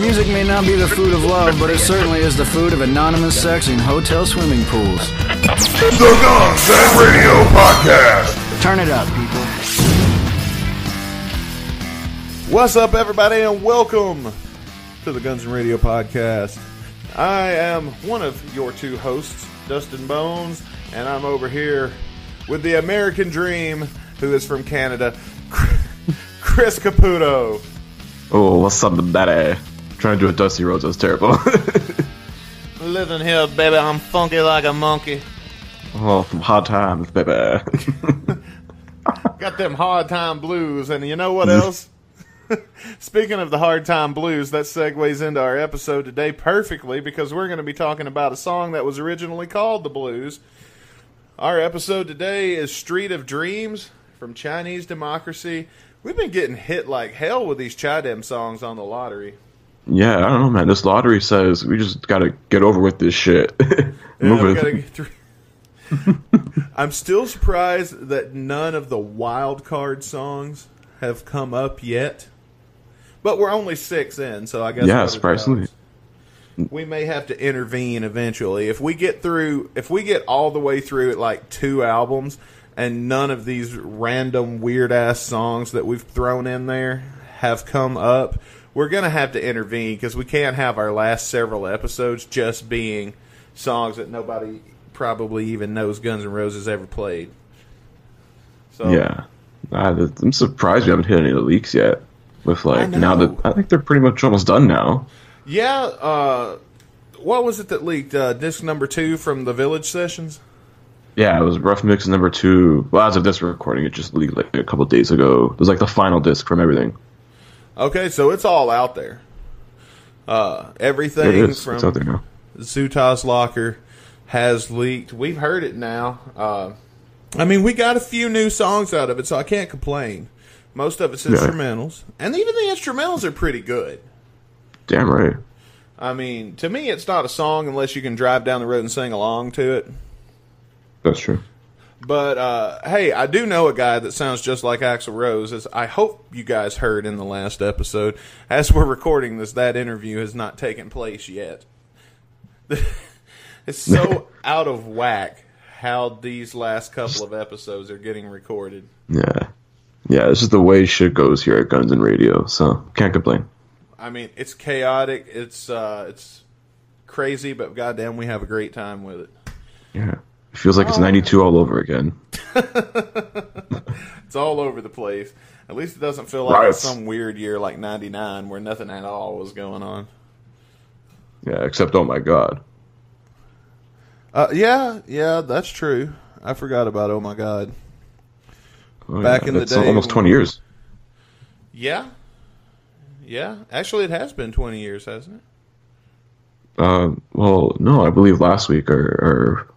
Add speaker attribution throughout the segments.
Speaker 1: Music may not be the food of love, but it certainly is the food of anonymous sex in hotel swimming pools.
Speaker 2: The Guns and Radio Podcast.
Speaker 1: Turn it up, people.
Speaker 3: What's up, everybody, and welcome to the Guns and Radio podcast. I am one of your two hosts, Dustin Bones, and I'm over here with the American Dream, who is from Canada, Chris Caputo.
Speaker 4: Oh, what's up, daddy? Trying to do a Dusty Rhodes, that was terrible.
Speaker 3: Living here, baby, I'm funky like a monkey.
Speaker 4: oh, from hard times, baby.
Speaker 3: Got them hard time blues, and you know what else? Speaking of the hard time blues, that segues into our episode today perfectly because we're going to be talking about a song that was originally called The Blues. Our episode today is Street of Dreams from Chinese Democracy. We've been getting hit like hell with these Chidem songs on the lottery.
Speaker 4: Yeah, I don't know, man. This lottery says we just gotta get over with this shit.
Speaker 3: Yeah,
Speaker 4: Move
Speaker 3: we
Speaker 4: it.
Speaker 3: get through. I'm still surprised that none of the wild card songs have come up yet. But we're only six in, so I guess
Speaker 4: Yeah, surprisingly.
Speaker 3: we may have to intervene eventually if we get through. If we get all the way through at like two albums, and none of these random weird ass songs that we've thrown in there have come up, we're gonna have to intervene because we can't have our last several episodes just being songs that nobody probably even knows Guns N' Roses ever played. So
Speaker 4: Yeah. I, I'm surprised we haven't hit any of the leaks yet. With like now that I think they're pretty much almost done now.
Speaker 3: yeah. Uh, what was it that leaked? Uh, disc number two from the Village Sessions.
Speaker 4: Yeah, it was rough mix number two. Well, as of this recording, it just leaked like a couple days ago. It was like the final disc from everything.
Speaker 3: Okay, so it's all out there. Uh, everything from
Speaker 4: It's out there now.
Speaker 3: Zutas Locker has leaked. We've heard it now. Uh, I mean, we got a few new songs out of it, so I can't complain. Most of it's
Speaker 4: Yeah.
Speaker 3: instrumentals, and even the instrumentals are pretty good.
Speaker 4: Damn right.
Speaker 3: I mean, to me, it's not a song unless you can drive down the road and sing along to it.
Speaker 4: That's true.
Speaker 3: But uh, hey, I do know a guy that sounds just like Axl Rose. As I hope you guys heard in the last episode. As we're recording this, that interview has not taken place yet. it's so out of whack how these last couple of episodes are getting recorded.
Speaker 4: Yeah. Yeah, this is the way shit goes here at Guns and Radio, so can't complain.
Speaker 3: I mean, it's chaotic. It's uh, it's crazy, but goddamn, we have a great time with it.
Speaker 4: Yeah. It feels like it's
Speaker 3: Oh.
Speaker 4: 92 all over again.
Speaker 3: It's all over the place. At least it doesn't feel like
Speaker 4: Right.
Speaker 3: it's some weird year like '99 where nothing at all was going on.
Speaker 4: Yeah, except oh my god.
Speaker 3: Uh, yeah, yeah, that's true. I forgot about. Oh my god.
Speaker 4: Oh,
Speaker 3: Back
Speaker 4: yeah,
Speaker 3: in the day
Speaker 4: almost 20 years.
Speaker 3: Yeah, yeah. Actually, it has been 20 years, hasn't it?
Speaker 4: Uh, well, no, I believe last week our,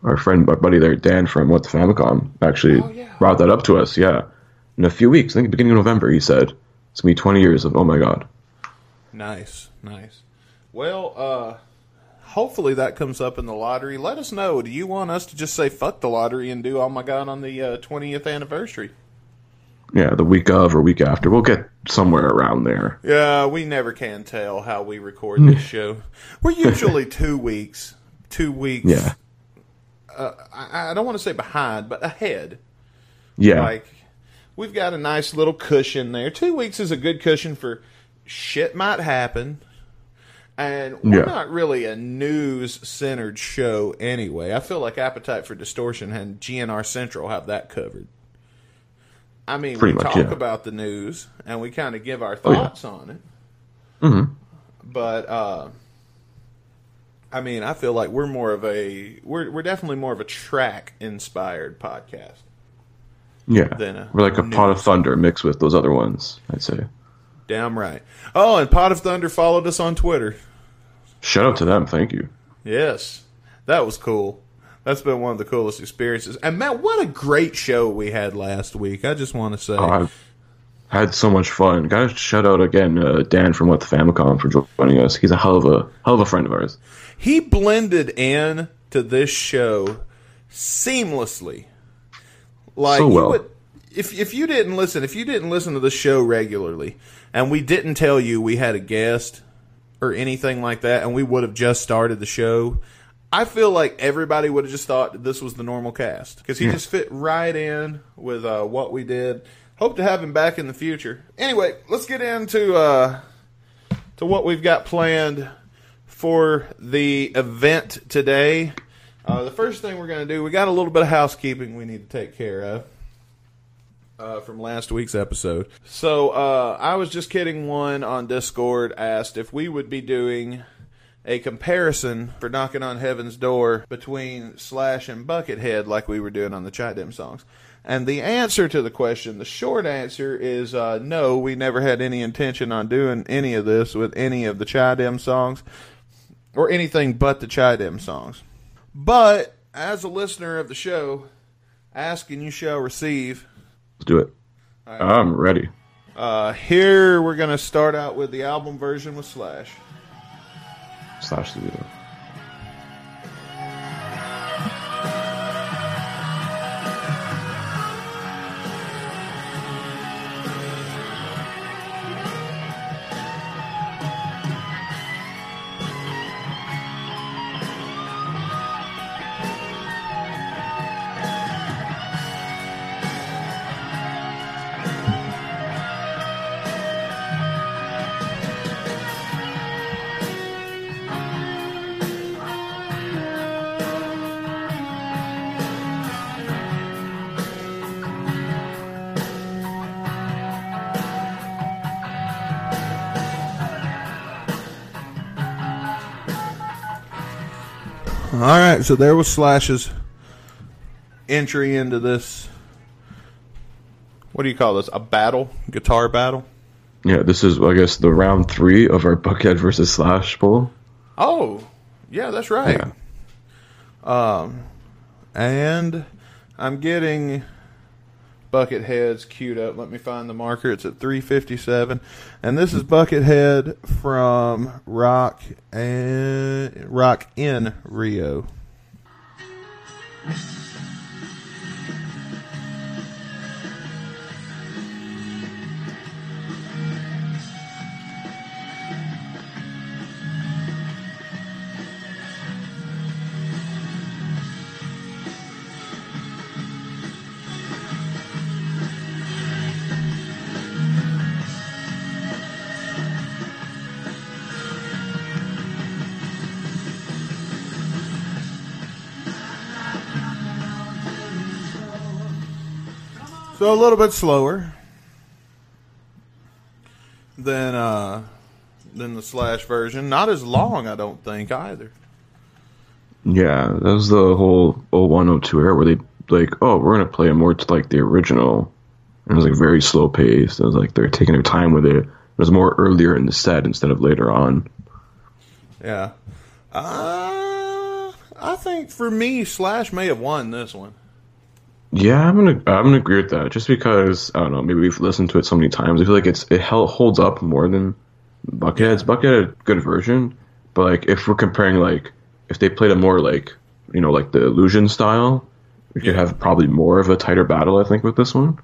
Speaker 4: our our friend, our buddy there, Dan from What the Famicom, actually
Speaker 3: Oh, yeah.
Speaker 4: brought that up to us. Yeah, in a few weeks, I think beginning of November, he said it's gonna be 20 years of oh my god.
Speaker 3: Nice, nice. Well, uh, hopefully that comes up in the lottery. Let us know. Do you want us to just say fuck the lottery and do Oh my god on the uh, 20th anniversary?
Speaker 4: Yeah, the week of or week after, we'll get somewhere around there.
Speaker 3: Yeah, we never can tell how we record this show. We're usually two weeks, two weeks.
Speaker 4: Yeah, uh,
Speaker 3: I, I don't want to say behind, but ahead.
Speaker 4: yeah,
Speaker 3: Like we've got a nice little cushion there. Two weeks is a good cushion for shit might happen. And we're
Speaker 4: Yeah.
Speaker 3: not really a news centered show anyway. I feel like Appetite for Distortion and GNR Central have that covered. I mean,
Speaker 4: Pretty
Speaker 3: we
Speaker 4: much,
Speaker 3: talk
Speaker 4: yeah.
Speaker 3: about the news and we kind of give our
Speaker 4: Oh, yeah.
Speaker 3: thoughts on it.
Speaker 4: Mhm.
Speaker 3: But uh, I mean, I feel like we're more of a we're we're definitely more of a track inspired podcast.
Speaker 4: yeah.
Speaker 3: than a
Speaker 4: We're like a pot of thunder mixed with those other ones. I'd say.
Speaker 3: Damn right. Oh, and Pot of Thunder followed us on Twitter.
Speaker 4: Shout out to them. Thank you.
Speaker 3: Yes, that was cool. That's been one of the coolest experiences. And Matt, what a great show we had last week. I just want to say,
Speaker 4: Oh, I've had so much fun. Guys, shout out again, uh, Dan from What the Famicom for joining us. He's a hell of a hell of a friend of ours.
Speaker 3: he blended in to this show seamlessly. Like
Speaker 4: So
Speaker 3: you
Speaker 4: well.
Speaker 3: would, if if you didn't listen, if you didn't listen to the show regularly, and we didn't tell you we had a guest or anything like that, and we would have just started the show, I feel like everybody would have just thought this was the normal cast because he just fit right in with uh, what we did. Hope to have him back in the future. Anyway, let's get into uh, to what we've got planned for the event today. Uh, the first thing we're going to do, we got a little bit of housekeeping we need to take care of uh, from last week's episode. So uh, I was just kidding. One on Discord asked if we would be doing a comparison for knocking on heaven's door between Slash and Buckethead, like we were doing on the Chidem songs. And the answer to the question, the short answer is uh, no. We never had any intention on doing any of this with any of the Chidem songs, or anything but the Chidem songs. But as a listener of the show, ask and you shall receive.
Speaker 4: Let's do it. I'm ready.
Speaker 3: Uh, here we're gonna start out with the album version with Slash.
Speaker 4: Slash the
Speaker 3: right, so there was Slash's entry into this. What do you call this? A battle, guitar battle.
Speaker 4: Yeah, this is I guess the round three of our Buckethead versus Slash poll.
Speaker 3: Oh, yeah, that's right. Yeah. Um, and I'm getting Bucketheads queued up. Let me find the marker. It's at 357, and this is Buckethead from Rock and Rock in Rio. Thank. So a little bit slower than uh, than the Slash version. Not as long, I don't think either.
Speaker 4: Yeah, that was the whole 0102 era where they like, oh, we're gonna play it more to like the original. And it was like very slow paced. It was like they're taking their time with it. It was more earlier in the set instead of later on.
Speaker 3: Yeah. Uh, I think for me, Slash may have won this one.
Speaker 4: Yeah, I'm gonna I'm gonna agree with that. Just because I don't know, maybe we've listened to it so many times. I feel like it's it holds up more than Buckethead's. Buckethead a good version, but like if we're comparing like if they played a more like you know like the illusion style, we could have probably more of a tighter battle. I think with this one.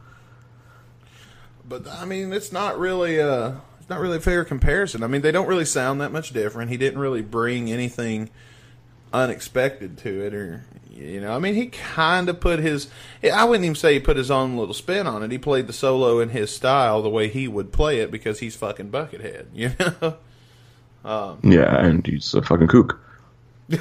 Speaker 3: But I mean, it's not really a it's not really a fair comparison. I mean, they don't really sound that much different. He didn't really bring anything unexpected to it, or you know, I mean, he kind of put his I wouldn't even say he put his own little spin on it. He played the solo in his style, the way he would play it, because he's fucking Buckethead, you know.
Speaker 4: Yeah, and he's a fucking kook.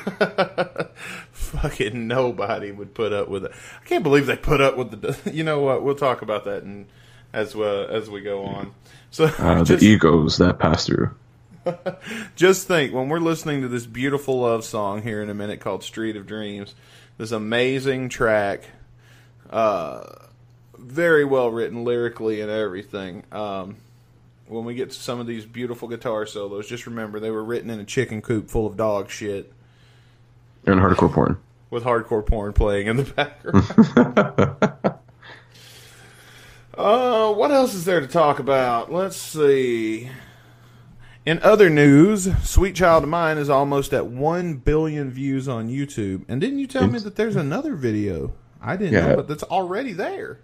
Speaker 3: fucking nobody would put up with it. I can't believe they put up with the. You know what? We'll talk about that in, as well as we go on. So
Speaker 4: Uh,
Speaker 3: just,
Speaker 4: the egos that pass through.
Speaker 3: just think when we're listening to this beautiful love song here in a minute called "Street of Dreams," this amazing track, uh, very well written lyrically and everything. Um, when we get to some of these beautiful guitar solos, just remember they were written in a chicken coop full of dog shit.
Speaker 4: And hardcore porn.
Speaker 3: with hardcore porn playing in the background. uh, what else is there to talk about? Let's see. In other news, Sweet Child of Mine is almost at 1 billion views on YouTube. And didn't you tell me that there's another video? I didn't
Speaker 4: Yeah.
Speaker 3: know, but that's already there.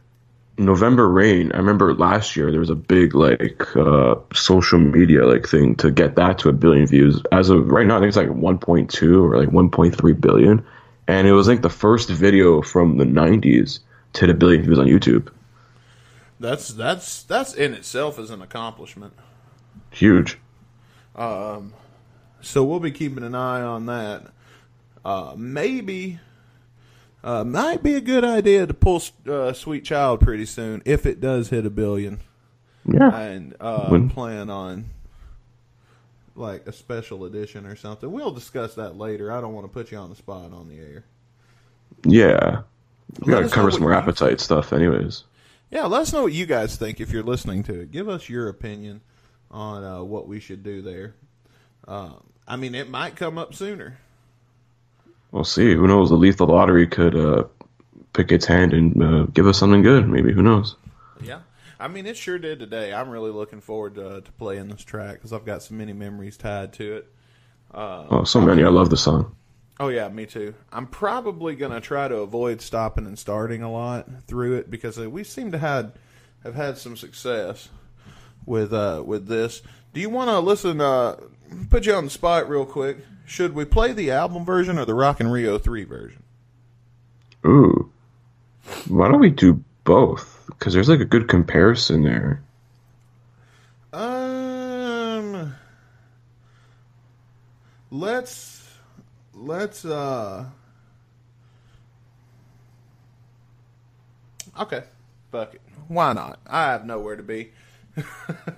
Speaker 4: November Rain. I remember last year there was a big like uh, social media like thing to get that to a billion views. As of right now, I think it's like 1.2 or like 1.3 billion, and it was like the first video from the 90s to hit a billion views on YouTube.
Speaker 3: That's that's that's in itself is an accomplishment.
Speaker 4: Huge.
Speaker 3: So we'll be keeping an eye on that. Uh, maybe uh, might be a good idea to pull uh, Sweet Child pretty soon if it does hit a billion,
Speaker 4: Yeah.
Speaker 3: and uh,
Speaker 4: Wouldn't-
Speaker 3: plan on like a special edition or something. We'll discuss that later. I don't want to put you on the spot on the air.
Speaker 4: Yeah. We
Speaker 3: Let
Speaker 4: gotta cover some more appetite stuff, anyways.
Speaker 3: Yeah, let us know what you guys think if you're listening to it. Give us your opinion on uh, what we should do there. Um, I mean, it might come up sooner.
Speaker 4: We'll see. Who knows? The lethal lottery could uh, pick its hand and uh, give us something good. Maybe. Who knows?
Speaker 3: Yeah. I mean, it sure did today. I'm really looking forward to, to playing this track because I've got so many memories tied to it.
Speaker 4: Oh, so many. I love the song.
Speaker 3: Oh, yeah, me too. I'm probably going to try to avoid stopping and starting a lot through it because uh, we seem to had, have had some success with uh, with this. Do you want to listen? Uh, put you on the spot real quick. Should we play the album version or the Rock in Rio 3 version?
Speaker 4: Ooh. Why don't we do both? Because there's like a good comparison there.
Speaker 3: Um, let's let's uh. Okay, fuck it. Why not? I have nowhere to be.
Speaker 4: I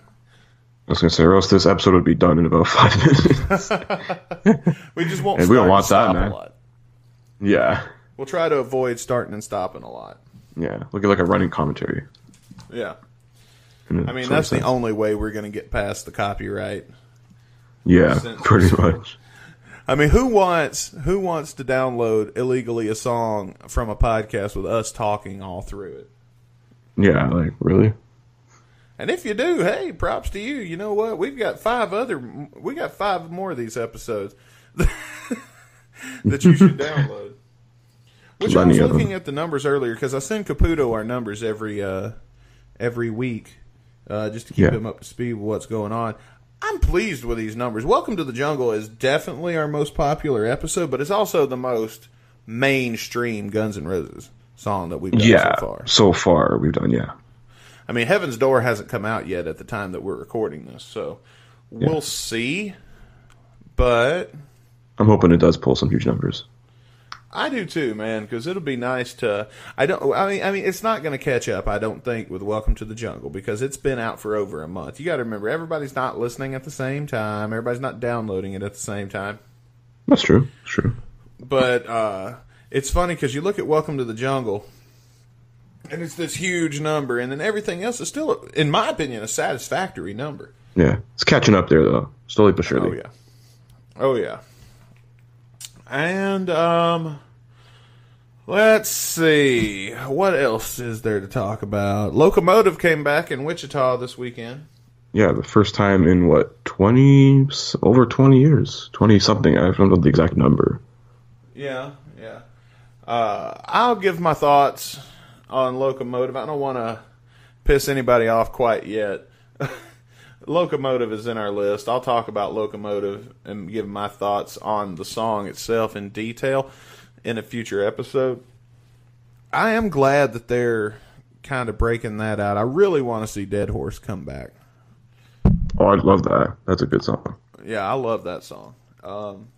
Speaker 4: was gonna say, or else this episode would be done in about five minutes.
Speaker 3: We just won't.
Speaker 4: And we don't want
Speaker 3: and stop
Speaker 4: that, man. Yeah.
Speaker 3: We'll try to avoid starting and stopping a lot.
Speaker 4: Yeah. Look at like a running commentary.
Speaker 3: Yeah, I mean that's the only way we're going to get past the copyright.
Speaker 4: Yeah,
Speaker 3: sense.
Speaker 4: pretty much.
Speaker 3: I mean, who wants who wants to download illegally a song from a podcast with us talking all through it?
Speaker 4: Yeah, like really.
Speaker 3: And if you do, hey, props to you. You know what? We've got five other, we got five more of these episodes that you should download. Which I was looking at the numbers earlier because I send Caputo our numbers every uh, every week uh, just to keep
Speaker 4: Yeah.
Speaker 3: him up to speed with what's going on. I'm pleased with these numbers. Welcome to the Jungle is definitely our most popular episode, but it's also the most mainstream Guns N' Roses song that we've done
Speaker 4: Yeah.
Speaker 3: so far.
Speaker 4: So far, we've done. Yeah.
Speaker 3: I mean, Heaven's Door hasn't come out yet at the time that we're recording this, so we'll see. But
Speaker 4: I'm hoping it does pull some huge numbers.
Speaker 3: I do too, man, because it'll be nice to. I don't. I mean, I mean, it's not going to catch up. I don't think with Welcome to the Jungle because it's been out for over a month. You got to remember, everybody's not listening at the same time. Everybody's not downloading it at the same time.
Speaker 4: That's true. That's true.
Speaker 3: But uh, it's funny because you look at Welcome to the Jungle, and it's this huge number, and then everything else is still, in my opinion, a satisfactory number.
Speaker 4: Yeah, it's catching up there though, slowly but surely.
Speaker 3: Oh yeah. Oh yeah. And um let's see. What else is there to talk about? Locomotive came back in Wichita this weekend.
Speaker 4: Yeah, the first time in what twenty over twenty years, twenty something. I don't know the exact number.
Speaker 3: Yeah, yeah. Uh I'll give my thoughts on Locomotive. I don't want to piss anybody off quite yet. Locomotive is in our list. I'll talk about Locomotive and give my thoughts on the song itself in detail in a future episode. I am glad that they're kind of breaking that out. I really want to see Dead Horse come back.
Speaker 4: Oh, I love that. That's a good song.
Speaker 3: Yeah, I love that song. Um,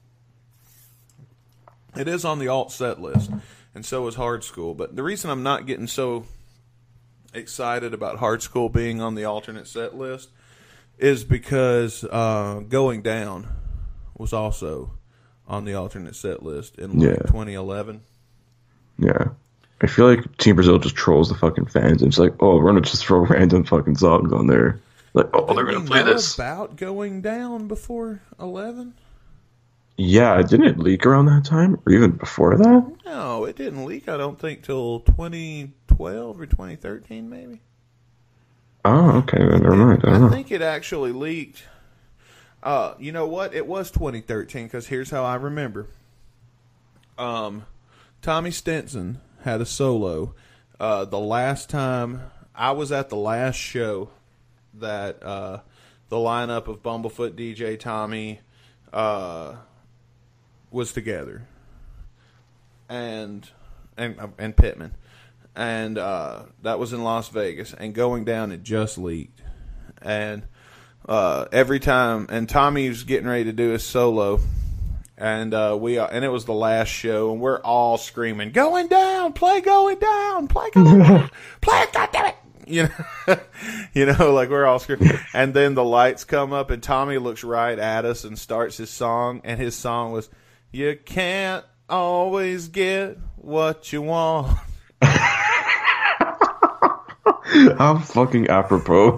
Speaker 3: it is on the alt set list, and so is Hard School. But the reason I'm not getting so excited about Hard School being on the alternate set list is because uh, Going Down was also on the alternate set list in like
Speaker 4: Yeah.
Speaker 3: 2011.
Speaker 4: Yeah, I feel like Team Brazil just trolls the fucking fans and it's like, oh, we're gonna just throw random fucking songs on there. Like, oh, they're gonna play this.
Speaker 3: about Going Down before 11?
Speaker 4: Yeah, didn't it leak around that time or even before that?
Speaker 3: No, it didn't leak. I don't think till 2012 or 2013, maybe.
Speaker 4: Oh, okay. Never mind. I don't
Speaker 3: I think it actually leaked. Uh, you know what? It was 2013 because here's how I remember. Um, Tommy Stinson had a solo uh, the last time I was at the last show that uh, the lineup of Bumblefoot, DJ Tommy, uh, was together, and and and Pitman, and uh, that was in Las Vegas. And going down, it just leaked, and uh, every time, and Tommy was getting ready to do his solo, and uh, we and it was the last show, and we're all screaming, "Going down, play going down, play going down, play it, goddamn it!" You know, you know, like we're all screaming, and then the lights come up, and Tommy looks right at us and starts his song, and his song was, "You can't always get what you want."
Speaker 4: I'm fucking apropos.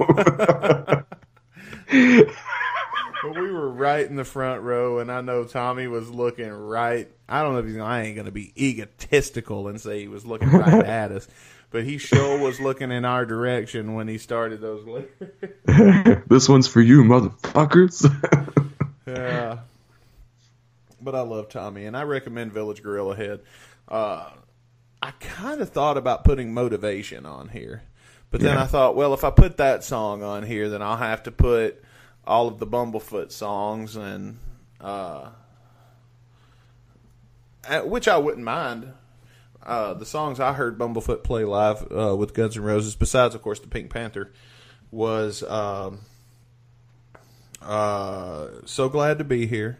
Speaker 3: But we were right in the front row, and I know Tommy was looking right. I don't know if he's. I ain't gonna be egotistical and say he was looking right at us, but he sure was looking in our direction when he started those lyrics.
Speaker 4: this one's for you, motherfuckers.
Speaker 3: Yeah. But I love Tommy, and I recommend Village Gorilla Head. Uh, I kind of thought about putting Motivation on here, but then
Speaker 4: Yeah.
Speaker 3: I thought, well, if I put that song on here, then I'll have to put all of the Bumblefoot songs, and uh, which I wouldn't mind. Uh, the songs I heard Bumblefoot play live uh, with Guns N' Roses, besides of course the Pink Panther, was um, uh, "So Glad to Be Here,"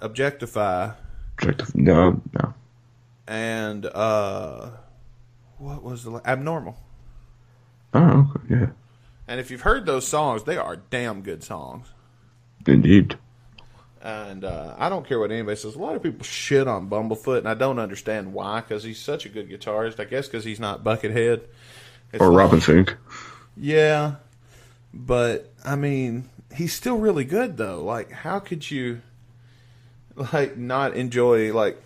Speaker 3: "Objectify,"
Speaker 4: Objective- no, no.
Speaker 3: and uh, what was the la- "Abnormal."
Speaker 4: Oh, okay, yeah.
Speaker 3: And if you've heard those songs, they are damn good songs.
Speaker 4: Indeed.
Speaker 3: And uh, I don't care what anybody says. A lot of people shit on Bumblefoot, and I don't understand why. Because he's such a good guitarist. I guess because he's not Buckethead. It's
Speaker 4: Or
Speaker 3: like-
Speaker 4: Robin Finck.
Speaker 3: Yeah, but I mean, he's still really good though. Like, how could you like not enjoy like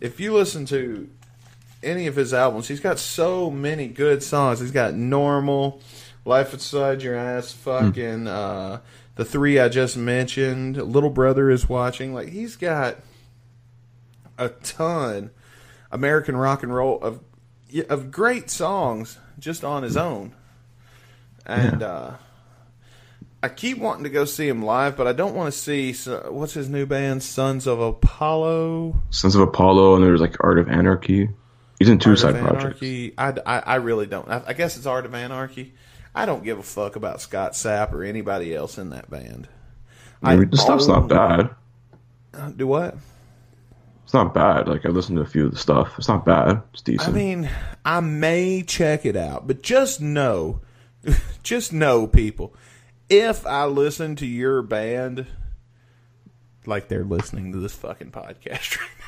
Speaker 3: if you listen to any of his albums? He's got so many good songs. He's got Normal, Life Inside Your Ass, fucking uh, the three I just mentioned. Little Brother is watching. Like, he's got a ton American rock and roll of of great songs just on his own. And uh, I keep wanting to go see him live, but I don't want to see what's his new band, Sons of Apollo.
Speaker 4: Sons of Apollo, and there's like Art of Anarchy. He's in two
Speaker 3: Art
Speaker 4: side projects.
Speaker 3: I, I, I really don't. I, I guess it's Art of Anarchy. I don't give a fuck about Scott Stapp or anybody else in that band.
Speaker 4: I mean, the stuff's not bad.
Speaker 3: Uh, Do what?
Speaker 4: It's not bad. Like I listened to a few of the stuff. It's not bad. It's decent.
Speaker 3: I mean, I may check it out, but just know, just know, people, if I listen to your band, like they're listening to this fucking podcast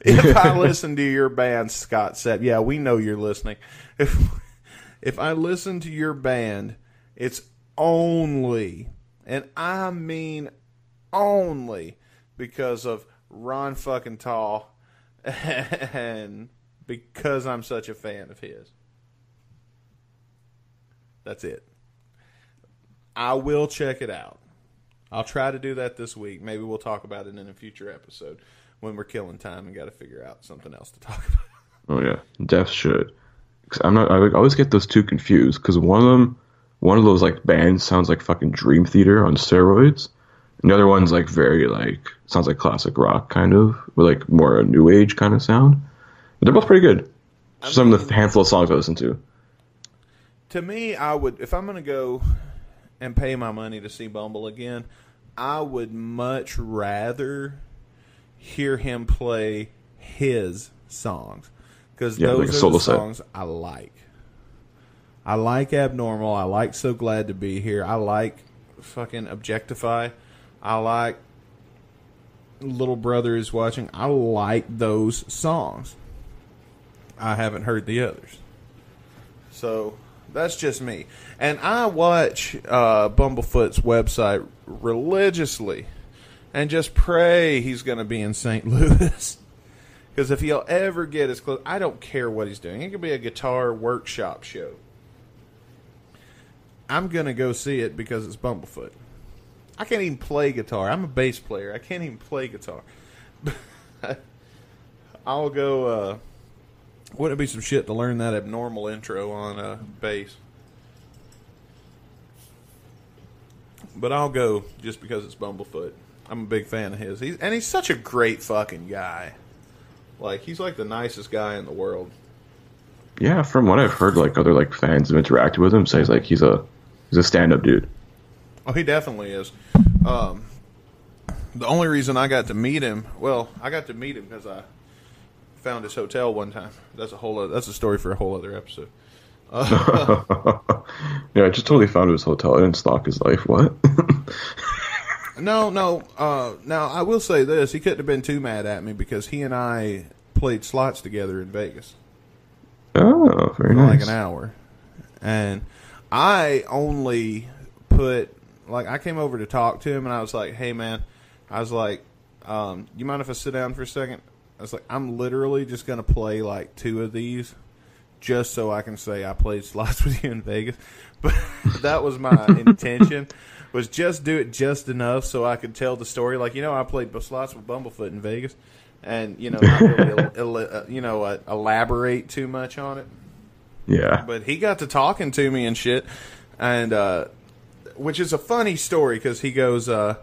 Speaker 3: if I listen to your band, Scott said, yeah, we know you're listening. If, if I listen to your band, it's only, and I mean only, because of Ron fucking Thal and because I'm such a fan of his. That's it. I will check it out. I'll try to do that this week. Maybe we'll talk about it in a future episode when we're killing time and got to figure out something else to talk about.
Speaker 4: oh yeah, Def should. 'Cause I'm not. I always get those two confused because one of them, one of those like bands sounds like fucking Dream Theater on steroids, and the other one's like very like sounds like classic rock kind of with like more a new age kind of sound. But they're both pretty good. Some of the handful of songs I listen to.
Speaker 3: To me, I would if I'm going to go and pay my money to see Bumble again, I would much rather hear him play his songs because
Speaker 4: Yeah,
Speaker 3: those
Speaker 4: like
Speaker 3: are the
Speaker 4: set.
Speaker 3: songs I like. I like Abnormal. I like So Glad to Be Here. I like fucking Objectify. I like Little Brother is Watching. I like those songs. I haven't heard the others. So that's just me. And I watch uh, Bumblefoot's website religiously and just pray he's going to be in St. Louis. Because if he'll ever get as close, I don't care what he's doing. It could be a guitar workshop show. I'm going to go see it because it's Bumblefoot. I can't even play guitar. I'm a bass player. I can't even play guitar. I'll go. Uh, Wouldn't it be some shit to learn that abnormal intro on uh, bass? But I'll go just because it's Bumblefoot. I'm a big fan of his. He's and he's such a great fucking guy. Like he's like the nicest guy in the world.
Speaker 4: Yeah, from what I've heard, like other like fans have interacted with him, says like he's a he's a stand up dude.
Speaker 3: Oh, he definitely is. Um, the only reason I got to meet him, well, I got to meet him because I found his hotel one time. That's a whole. Other, that's a story for a whole other episode.
Speaker 4: Uh, Yeah, I just totally found his hotel. I didn't stalk his life. What?
Speaker 3: No, no. Uh, now I will say this: he couldn't have been too mad at me because he and I played slots together in Vegas
Speaker 4: oh, very
Speaker 3: for
Speaker 4: nice.
Speaker 3: like an hour, and I only put like I came over to talk to him, and I was like, "Hey, man," I was like, um, "You mind if I sit down for a second? I was like, "I'm literally just gonna play like two of these." Just so I can say I played slots with you in Vegas, but that was my intention. Was just do it just enough so I could tell the story. Like you know, I played slots with Bumblefoot in Vegas, and you know, not really, el- uh, you know, uh, elaborate too much on it
Speaker 4: Yeah.
Speaker 3: but he got to talking to me and shit, and uh, which is a funny story because he goes, uh,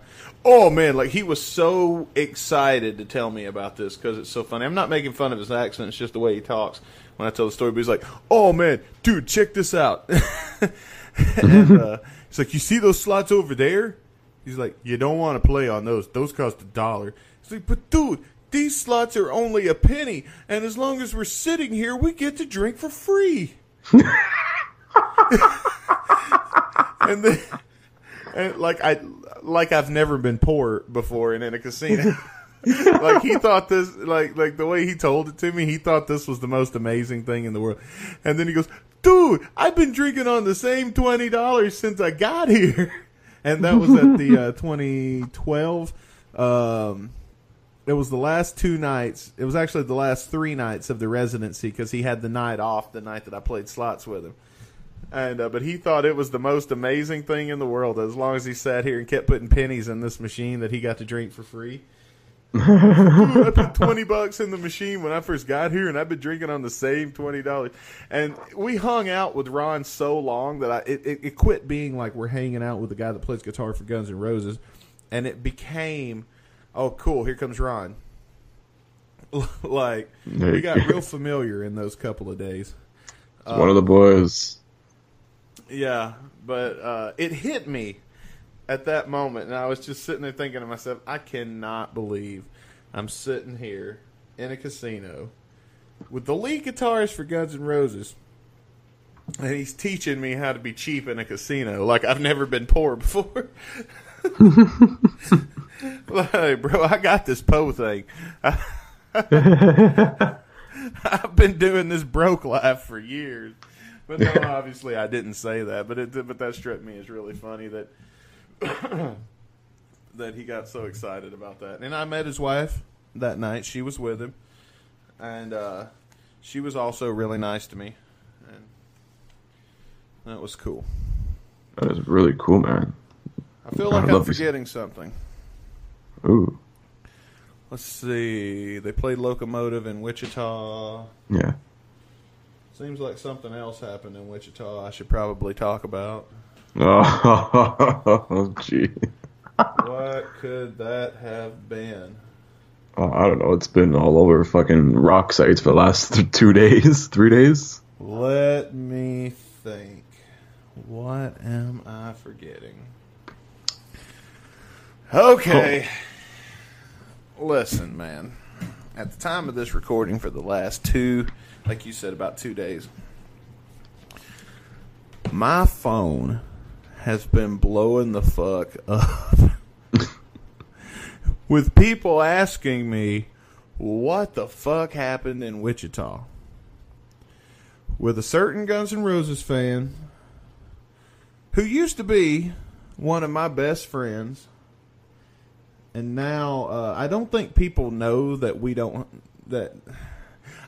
Speaker 3: "Oh man!" Like he was so excited to tell me about this because it's so funny. I'm not making fun of his accent; it's just the way he talks when I tell the story. But he's like, "Oh man, dude, check this out," and uh, he's like, "You see those slots over there?" He's like, "You don't want to play on those; those cost a dollar." He's like, "But dude." These slots are only a penny, and as long as we're sitting here, we get to drink for free. and then and like I like I've never been poor before and in a casino. like he thought this like like the way he told it to me, he thought this was the most amazing thing in the world. And then he goes, "Dude, I've been drinking on the same twenty dollars since I got here." And that was at the uh, 2012. Um, it was the last two nights. It was actually the last three nights of the residency because he had the night off the night that I played slots with him. And uh, but he thought it was the most amazing thing in the world as long as he sat here and kept putting pennies in this machine that he got to drink for free. I put twenty bucks in the machine when I first got here, and I've been drinking on the same twenty dollars. And we hung out with Ron so long that I it, it, it quit being like we're hanging out with the guy that plays guitar for Guns N' Roses, and it became, oh cool, here comes Ron. like we got real familiar in those couple of days.
Speaker 4: One of the boys.
Speaker 3: Yeah, but uh, it hit me at that moment, and I was just sitting there thinking to myself, I cannot believe I'm sitting here in a casino with the lead guitarist for Guns N' Roses, and he's teaching me how to be cheap in a casino like I've never been poor before. like, bro, I got this Poe thing. I've been doing this broke life for years. But no, obviously I didn't say that. But it but that struck me as really funny that that he got so excited about that. And I met his wife that night. She was with him, and uh, she was also really nice to me, and that was cool.
Speaker 4: That is really cool, man.
Speaker 3: I feel like I'm
Speaker 4: love this.
Speaker 3: forgetting something.
Speaker 4: Ooh.
Speaker 3: Let's see. They played Locomotive in Wichita.
Speaker 4: Yeah.
Speaker 3: Seems like something else happened in Wichita. I should probably talk about.
Speaker 4: Oh, gee.
Speaker 3: What could that have been?
Speaker 4: Oh, I don't know. It's been all over fucking rock sites for the last th- two days, three days.
Speaker 3: Let me think. What am I forgetting? Okay. Listen, man. At the time of this recording, for the last two, like you said, about two days, my phone has been blowing the fuck up with people asking me what the fuck happened in Wichita with a certain Guns N' Roses fan who used to be one of my best friends, and now uh, I don't think people know that we don't that.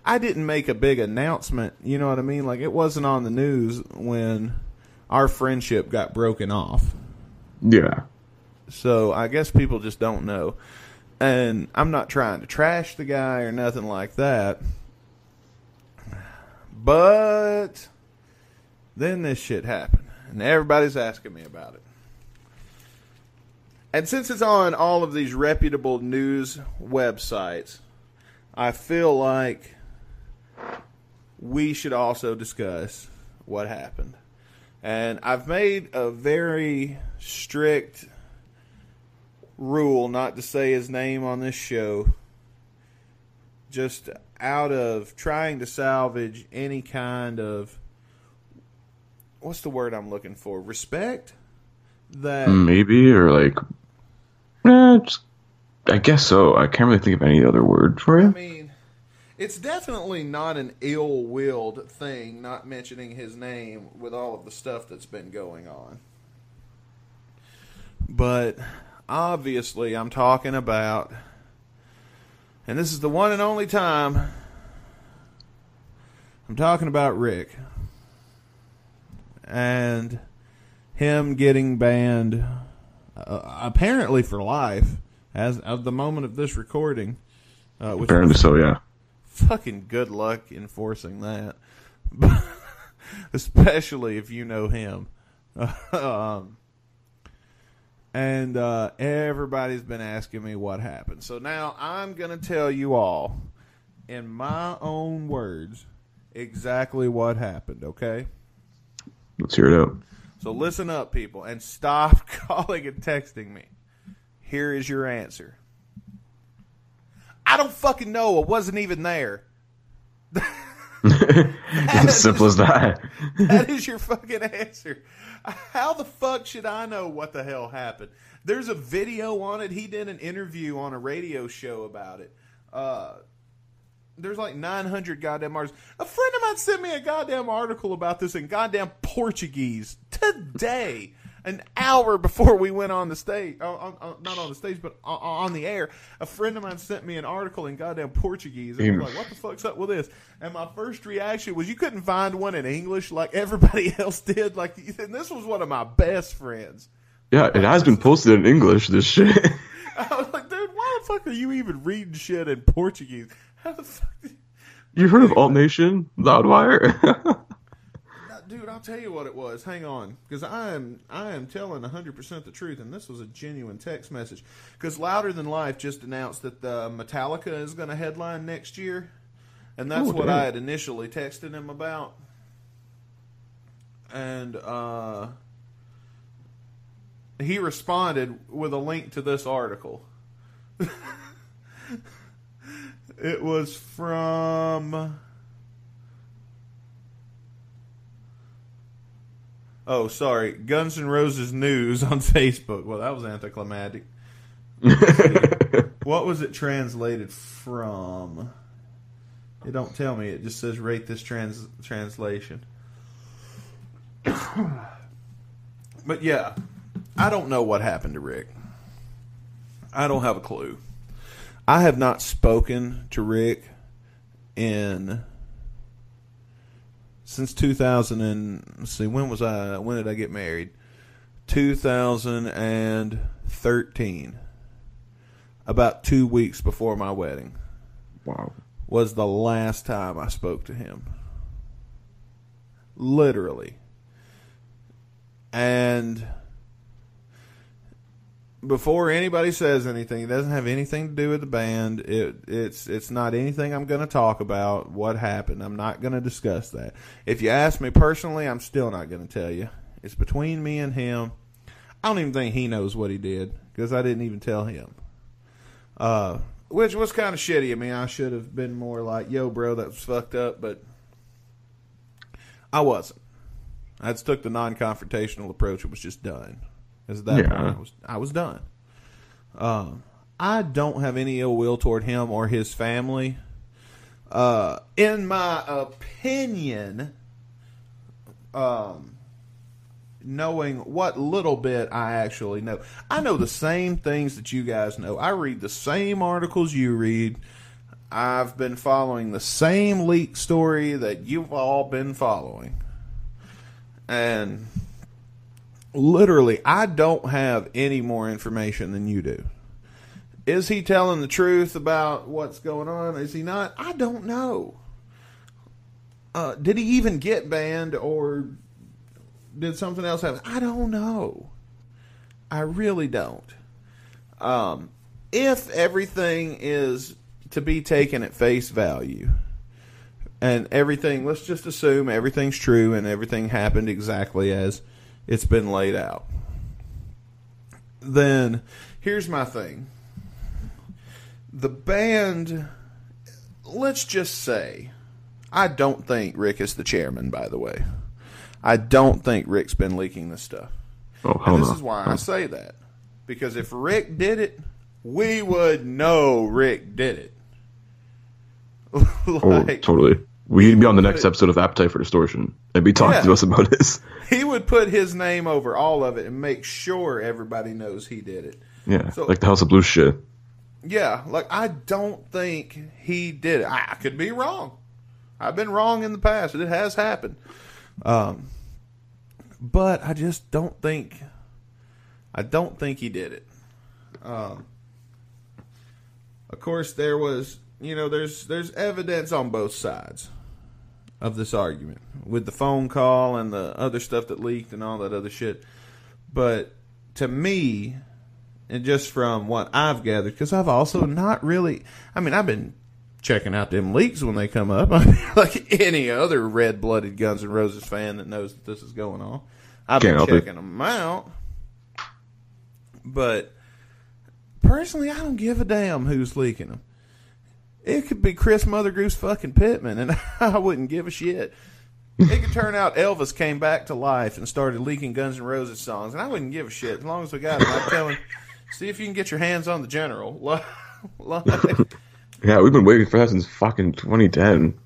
Speaker 3: I didn't make a big announcement, you know what I mean? Like it wasn't on the news when our friendship got broken off.
Speaker 4: Yeah.
Speaker 3: So I guess people just don't know. And I'm not trying to trash the guy or nothing like that. But then this shit happened, and everybody's asking me about it. And since it's on all of these reputable news websites, I feel like we should also discuss what happened. And I've made a very strict rule not to say his name on this show, just out of trying to salvage any kind of what's the word I'm looking for? Respect that
Speaker 4: Maybe or like, eh, just, I guess so. I can't really think of any other word for
Speaker 3: I
Speaker 4: it.
Speaker 3: mean, it's definitely not an ill-willed thing not mentioning his name with all of the stuff that's been going on. But obviously, I'm talking about, and this is the one and only time I'm talking about Rick and him getting banned uh, apparently for life as of the moment of this recording. Uh,
Speaker 4: Apparently so, yeah.
Speaker 3: Fucking good luck enforcing that, especially if you know him. um, and uh, everybody's been asking me what happened. So now I'm going to tell you all, in my own words, exactly what happened, okay?
Speaker 4: Let's hear it out.
Speaker 3: So listen up, people, and stop calling and texting me. Here is your answer. I don't fucking know. I wasn't even there.
Speaker 4: As simple as that.
Speaker 3: That is your fucking answer. How the fuck should I know what the hell happened? There's a video on it. He did an interview on a radio show about it. Uh, there's like 900 goddamn articles. A friend of mine sent me a goddamn article about this in goddamn Portuguese today, an hour before we went on the stage. On, on, on- not on the stage, but on, on the air. A friend of mine sent me an article in goddamn Portuguese. And I was like, what the fuck's up with this? And my first reaction was, you couldn't find one in English like everybody else did. Like, and this was one of my best friends.
Speaker 4: Yeah, it has been posted in English, this shit.
Speaker 3: I was like, dude, why the fuck are you even reading shit in Portuguese? How the fuck?
Speaker 4: You heard of Alt Nation? Loudwire?
Speaker 3: I'll tell you what it was. Hang on, because I am I am telling 100 percent the truth, and this was a genuine text message. Because Louder Than Life just announced that the Metallica is going to headline next year, and that's
Speaker 4: Oh,
Speaker 3: what. I had initially texted him about. And uh, he responded with a link to this article. it was from. Oh, sorry. Guns N' Roses News on Facebook. Well, that was anticlimactic. what was it translated from? It don't tell me. It just says rate this trans translation. but yeah, I don't know what happened to Rick. I don't have a clue. I have not spoken to Rick in since 2000 and let's see when was I when did I get married? 2013 about 2 weeks before my wedding.
Speaker 4: Wow.
Speaker 3: was the last time I spoke to him. Literally. And before anybody says anything, it doesn't have anything to do with the band. It it's it's not anything I'm going to talk about. What happened? I'm not going to discuss that. If you ask me personally, I'm still not going to tell you. It's between me and him. I don't even think he knows what he did because I didn't even tell him. Uh, which was kind of shitty. I mean, I should have been more like, "Yo, bro, that was fucked up," but I wasn't. I just took the non-confrontational approach. It was just done. As that
Speaker 4: Yeah.
Speaker 3: point, I was I was done. Um, I don't have any ill will toward him or his family. Uh, in my opinion, um, knowing what little bit I actually know, I know the same things that you guys know. I read the same articles you read. I've been following the same leak story that you've all been following. And literally, I don't have any more information than you do. Is he telling the truth about what's going on? Is he not? I don't know. Uh, did he even get banned or did something else happen? I don't know. I really don't. Um, if everything is to be taken at face value, and everything, let's just assume everything's true and everything happened exactly as it's been laid out, then here's my thing. The band, let's just say, I don't think Rick is the chairman, by the way. I don't think Rick's been leaking this stuff.
Speaker 4: Oh,
Speaker 3: And this
Speaker 4: no.
Speaker 3: is why I say that. Because if Rick did it, we would know Rick did it.
Speaker 4: Oh, totally. We'd be on the next episode of Appetite for Distortion be talking
Speaker 3: Yeah.
Speaker 4: to us about this.
Speaker 3: he would put his name over all of it and make sure everybody knows he did it.
Speaker 4: Yeah,
Speaker 3: So-
Speaker 4: like the House of Blues shit.
Speaker 3: Yeah, like I don't think he did it. I, I could be wrong. I've been wrong in the past. It has happened. Um, but I just don't think. I don't think he did it. Um, of course, there was, you know, there's there's evidence on both sides of this argument with the phone call and the other stuff that leaked and all that other shit. But to me, and just from what I've gathered, because I've also not really, I mean, I've been checking out them leaks when they come up, I mean, like any other red blooded Guns N' Roses fan that knows that this is going on. I've
Speaker 4: Can't
Speaker 3: been
Speaker 4: help it.
Speaker 3: checking them out, but personally, I don't give a damn who's leaking them. It could be Chris Mother Goose fucking Pitman, and I wouldn't give a shit. It could turn out Elvis came back to life and started leaking Guns N' Roses songs, and I wouldn't give a shit as long as we got him. I'd tell him, see if you can get your hands on the general. Like,
Speaker 4: Yeah, we've been waiting for that since fucking 2010.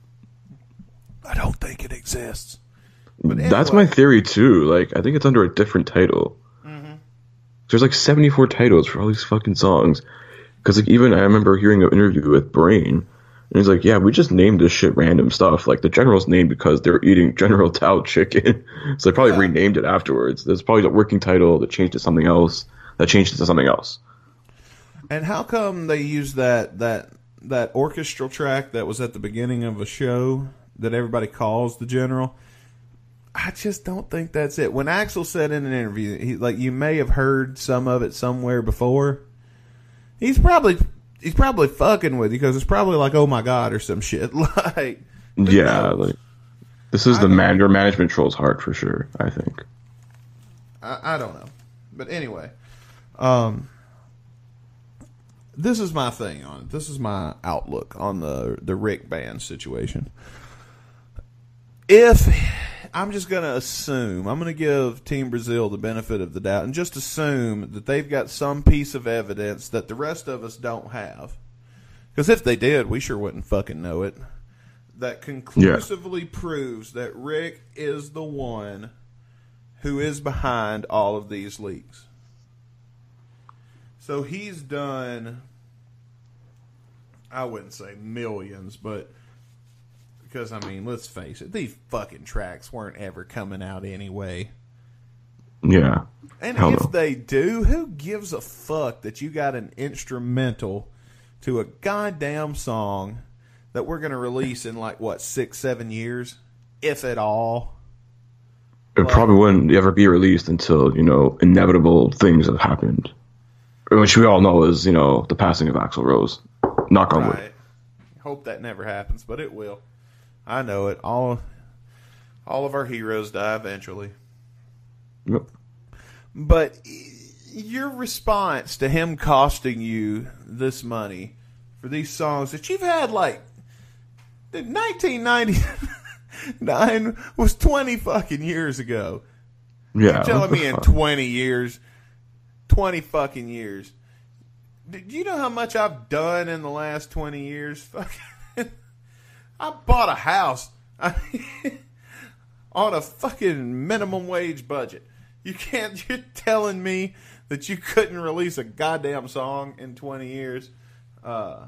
Speaker 3: I don't think it exists. But
Speaker 4: That's my theory too. Like, I think it's under a different title.
Speaker 3: Mm-hmm.
Speaker 4: There's like 74 titles for all these fucking songs. Because like even I remember hearing an interview with Brain, and he's like, "Yeah, we just named this shit random stuff. Like the General's name because they're eating General Tao chicken, so they probably
Speaker 3: Yeah.
Speaker 4: renamed it afterwards. There's probably a working title that changed to something else. That changed it to something else.
Speaker 3: And how come they use that that that orchestral track that was at the beginning of a show that everybody calls the general? I just don't think that's it. When Axl said in an interview, he like you may have heard some of it somewhere before. He's probably he's probably fucking with you because it's probably like oh my god or some shit like
Speaker 4: yeah, like this is the man your management troll's heart for sure. I think.
Speaker 3: I, I don't know. But anyway, um, this is my thing on it. This is my outlook on the the Rick Band situation. If I'm just going to assume, I'm going to give Team Brazil the benefit of the doubt and just assume that they've got some piece of evidence that the rest of us don't have. Because if they did, we sure wouldn't fucking know it. That conclusively proves that Rick is the one who is behind all of these leaks. So he's done, I wouldn't say millions, but because I mean, let's face it, these fucking tracks weren't ever coming out anyway.
Speaker 4: Yeah.
Speaker 3: And
Speaker 4: Hell
Speaker 3: if
Speaker 4: no.
Speaker 3: they do, who gives a fuck that you got an instrumental to a goddamn song that we're going to release in like, what, six, seven years? If at all.
Speaker 4: It probably wouldn't ever be released until you know inevitable things have happened, which we all know is you know the passing of Axl Rose. Knock on wood.
Speaker 3: Hope that never happens, but it will. I know it. All all of our heroes die eventually.
Speaker 4: Yep.
Speaker 3: But your response to him costing you this money for these songs that you've had like dude, 1999 was 20 fucking years ago.
Speaker 4: Yeah.
Speaker 3: You're telling me in 20 years, 20 fucking years. Do you know how much I've done in the last 20 years? Fucking, I bought a house on a fucking minimum wage budget. You can't, you're telling me that you couldn't release a goddamn song in 20 years? Uh,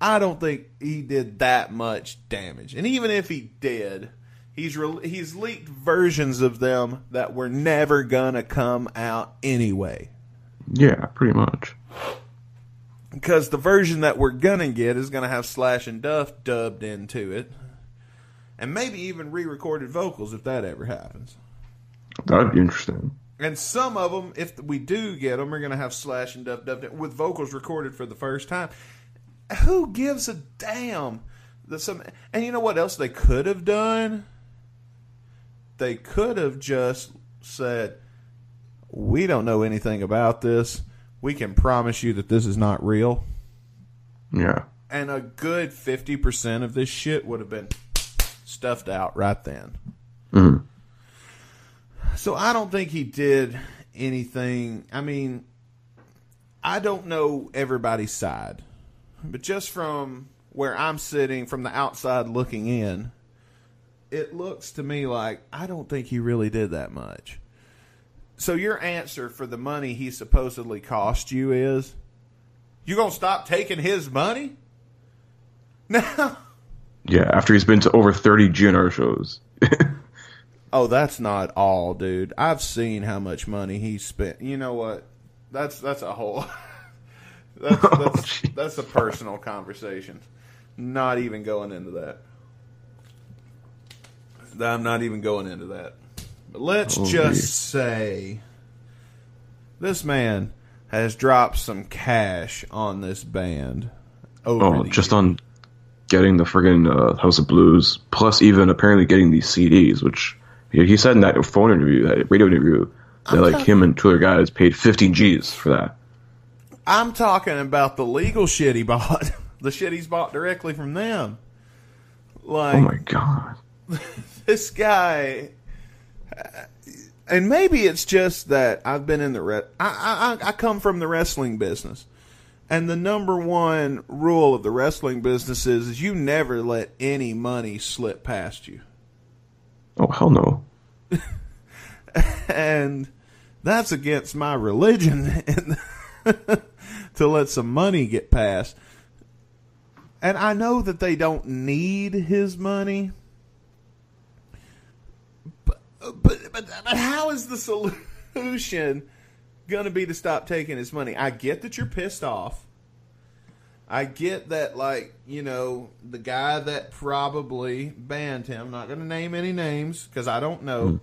Speaker 3: I don't think he did that much damage. And even if he did, he's re- he's leaked versions of them that were never gonna come out anyway.
Speaker 4: Yeah, pretty much.
Speaker 3: Because the version that we're gonna get is gonna have Slash and Duff dubbed into it. and maybe even re-recorded vocals if that ever happens.
Speaker 4: That'd be interesting.
Speaker 3: And some of them, if we do get them, are going to have slash and Duff dub dub with vocals recorded for the first time. Who gives a damn? That some and you know what else they could have done? They could have just said, "We don't know anything about this. We can promise you that this is not real."
Speaker 4: Yeah.
Speaker 3: And a good fifty percent of this shit would have been stuffed out right then.
Speaker 4: Mhm.
Speaker 3: So I don't think he did anything. I mean, I don't know everybody's side, but just from where I'm sitting from the outside looking in, it looks to me like I don't think he really did that much. So your answer for the money he supposedly cost you is you gonna stop taking his money? Now
Speaker 4: Yeah, after he's been to over 30 GNR shows.
Speaker 3: Oh, that's not all, dude. I've seen how much money he spent. You know what? That's that's a whole that's oh, that's,
Speaker 4: jeez.
Speaker 3: that's a personal conversation. Not even going into that. I'm not even going into that. Let's
Speaker 4: Oh,
Speaker 3: just say this man has dropped some cash on this band.
Speaker 4: Oh, just
Speaker 3: years.
Speaker 4: on getting the friggin' uh, House of Blues, plus even apparently getting these CDs, which he, he said in that phone interview, that radio interview, that like him and two other guys paid 15 G's for that.
Speaker 3: I'm talking about the legal shit he bought. the shit he's bought directly from them. Like
Speaker 4: Oh my god.
Speaker 3: this guy and maybe it's just that I've been in the re- I, I I come from the wrestling business. And the number one rule of the wrestling business is, is you never let any money slip past you.
Speaker 4: Oh hell no.
Speaker 3: and that's against my religion to let some money get passed. And I know that they don't need his money, but but but, how is the solution going to be to stop taking his money? I get that you're pissed off. I get that, like, you know, the guy that probably banned him, not going to name any names because I don't know, hmm.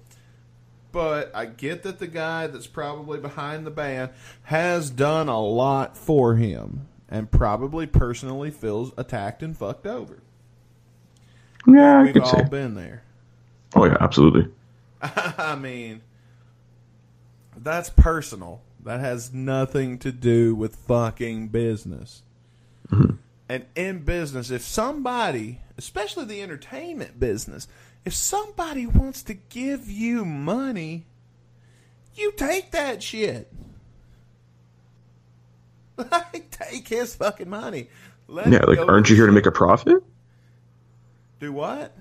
Speaker 3: but I get that the guy that's probably behind the ban has done a lot for him and probably personally feels attacked and fucked over.
Speaker 4: Yeah, I
Speaker 3: We've all
Speaker 4: say.
Speaker 3: been there.
Speaker 4: Oh yeah, absolutely.
Speaker 3: I mean, that's personal. That has nothing to do with fucking business. Mm-hmm. And in business, if somebody, especially the entertainment business, if somebody wants to give you money, you take that shit. Like, take his fucking money. Let
Speaker 4: Yeah, like aren't you here to make a profit?
Speaker 3: do what?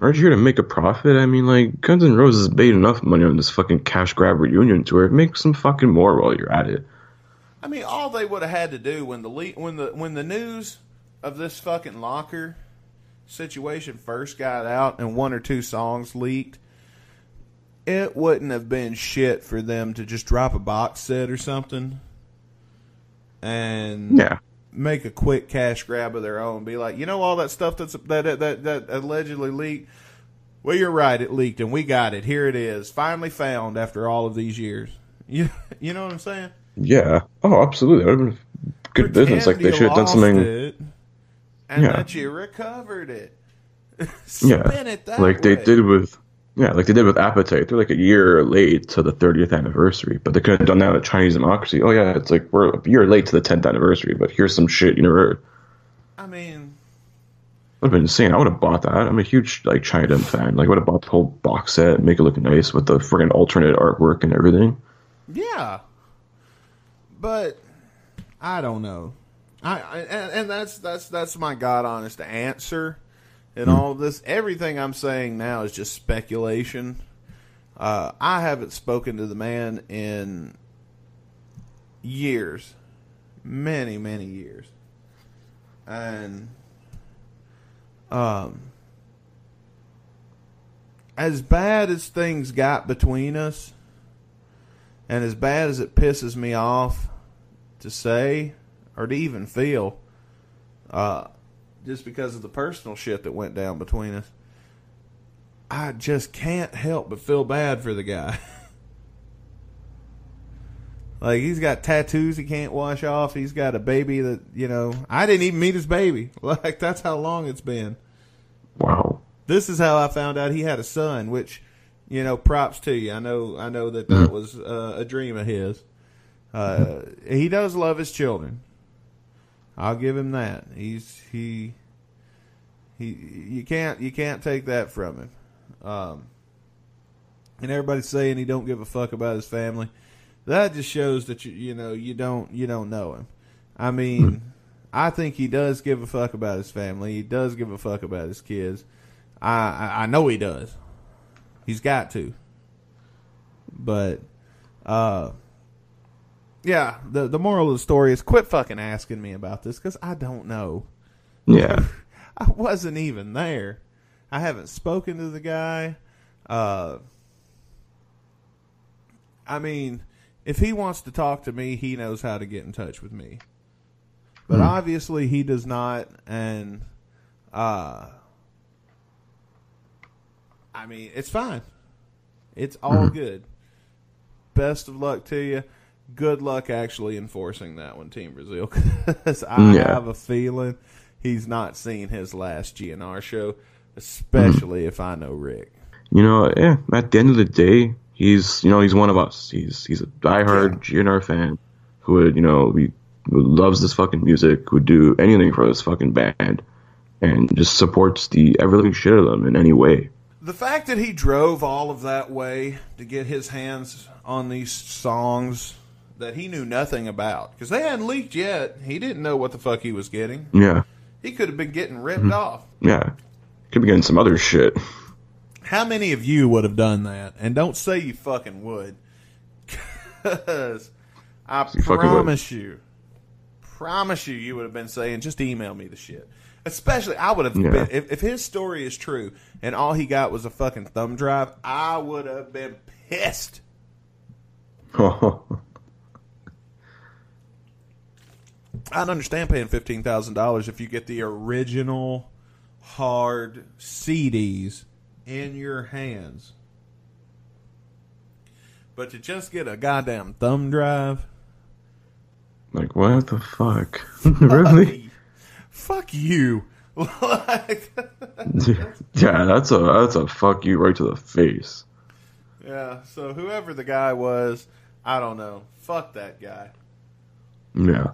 Speaker 4: Aren't you here to make a profit? I mean, like Guns N' Roses made enough money on this fucking cash grab reunion tour. Make some fucking more while you're at it.
Speaker 3: I mean, all they would have had to do when the le- when the when the news of this fucking locker situation first got out and one or two songs leaked, it wouldn't have been shit for them to just drop a box set or something and
Speaker 4: Yeah.
Speaker 3: Make a quick cash grab of their own. Be like, you know, all that stuff that's that that that, that allegedly leaked. Well, you're right, it leaked, and we got it. Here it is, finally found after all of these years. You you know what I'm saying?
Speaker 4: Yeah. Oh, absolutely. That would have been good business. Like they should have done something.
Speaker 3: it and
Speaker 4: Yeah.
Speaker 3: that you recovered it.
Speaker 4: Yeah.
Speaker 3: It that
Speaker 4: like they did with yeah, like they did with Appetite. They're like a year late to the 30th anniversary, but they could have done that with Chinese Democracy. Oh yeah, it's like we're a year late to the 10th anniversary, but here's some shit you never heard.
Speaker 3: I mean, I
Speaker 4: Would have been insane. I would have bought that. I'm a huge like China fan. Like, would have bought the whole box set, make it look nice with the friggin' alternate artwork and everything.
Speaker 3: yeah, but I don't know. I, I and, and that's that's that's my god honest answer. In all of this, everything I'm saying now is just speculation. Uh, I haven't spoken to the man in years, many many years, and um, as bad as things got between us, and as bad as it pisses me off to say or to even feel, uh, just because of the personal shit that went down between us, I just can't help but feel bad for the guy. like he's got tattoos he can't wash off. He's got a baby that you know I didn't even meet his baby. Like that's how long it's been.
Speaker 4: Wow.
Speaker 3: This is how I found out he had a son, which you know, props to you. I know, I know that that was uh, a dream of his. Uh, he does love his children. I'll give him that. He's he he. You can't you can't take that from him. Um, and everybody's saying he don't give a fuck about his family. That just shows that you you know you don't you don't know him. I mean, I think he does give a fuck about his family. He does give a fuck about his kids. I I, I know he does. He's got to. But uh yeah, the the moral of the story is quit fucking asking me about this cuz I don't know.
Speaker 4: Yeah.
Speaker 3: I wasn't even there. I haven't spoken to the guy. Uh I mean, if he wants to talk to me, he knows how to get in touch with me. But obviously he does not and uh I mean, it's fine. It's all good. Best of luck to you. Good luck actually enforcing that one, Team Brazil, because I
Speaker 4: Yeah.
Speaker 3: have a feeling he's not seen his last GNR show, especially if I know Rick.
Speaker 4: You know, yeah. At the end of the day, he's you know he's one of us. He's he's a diehard GNR fan who would you know we who loves this fucking music, would do anything for this fucking band, and just supports the ever living shit of them in any way.
Speaker 3: The fact that he drove all of that way to get his hands on these songs that he knew nothing about, because they hadn't leaked yet. He didn't know what the fuck he was getting.
Speaker 4: Yeah,
Speaker 3: He could have been getting ripped mm-hmm. off.
Speaker 4: yeah. Could be getting some other shit.
Speaker 3: How many of you would have done that? And don't say you fucking would. Because I
Speaker 4: You
Speaker 3: promise you, promise you, you would have been saying, just email me the shit. Especially, I would have
Speaker 4: Yeah.
Speaker 3: been, if, if his story is true and all he got was a fucking thumb drive, I would have been pissed. I'd understand paying fifteen thousand dollars if you get the original hard CDs in your hands. But to just get a goddamn thumb drive,
Speaker 4: like what the fuck? really?
Speaker 3: fuck you. like,
Speaker 4: yeah, that's a that's a fuck you right to the face.
Speaker 3: yeah. So whoever the guy was, I don't know. Fuck that guy.
Speaker 4: Yeah.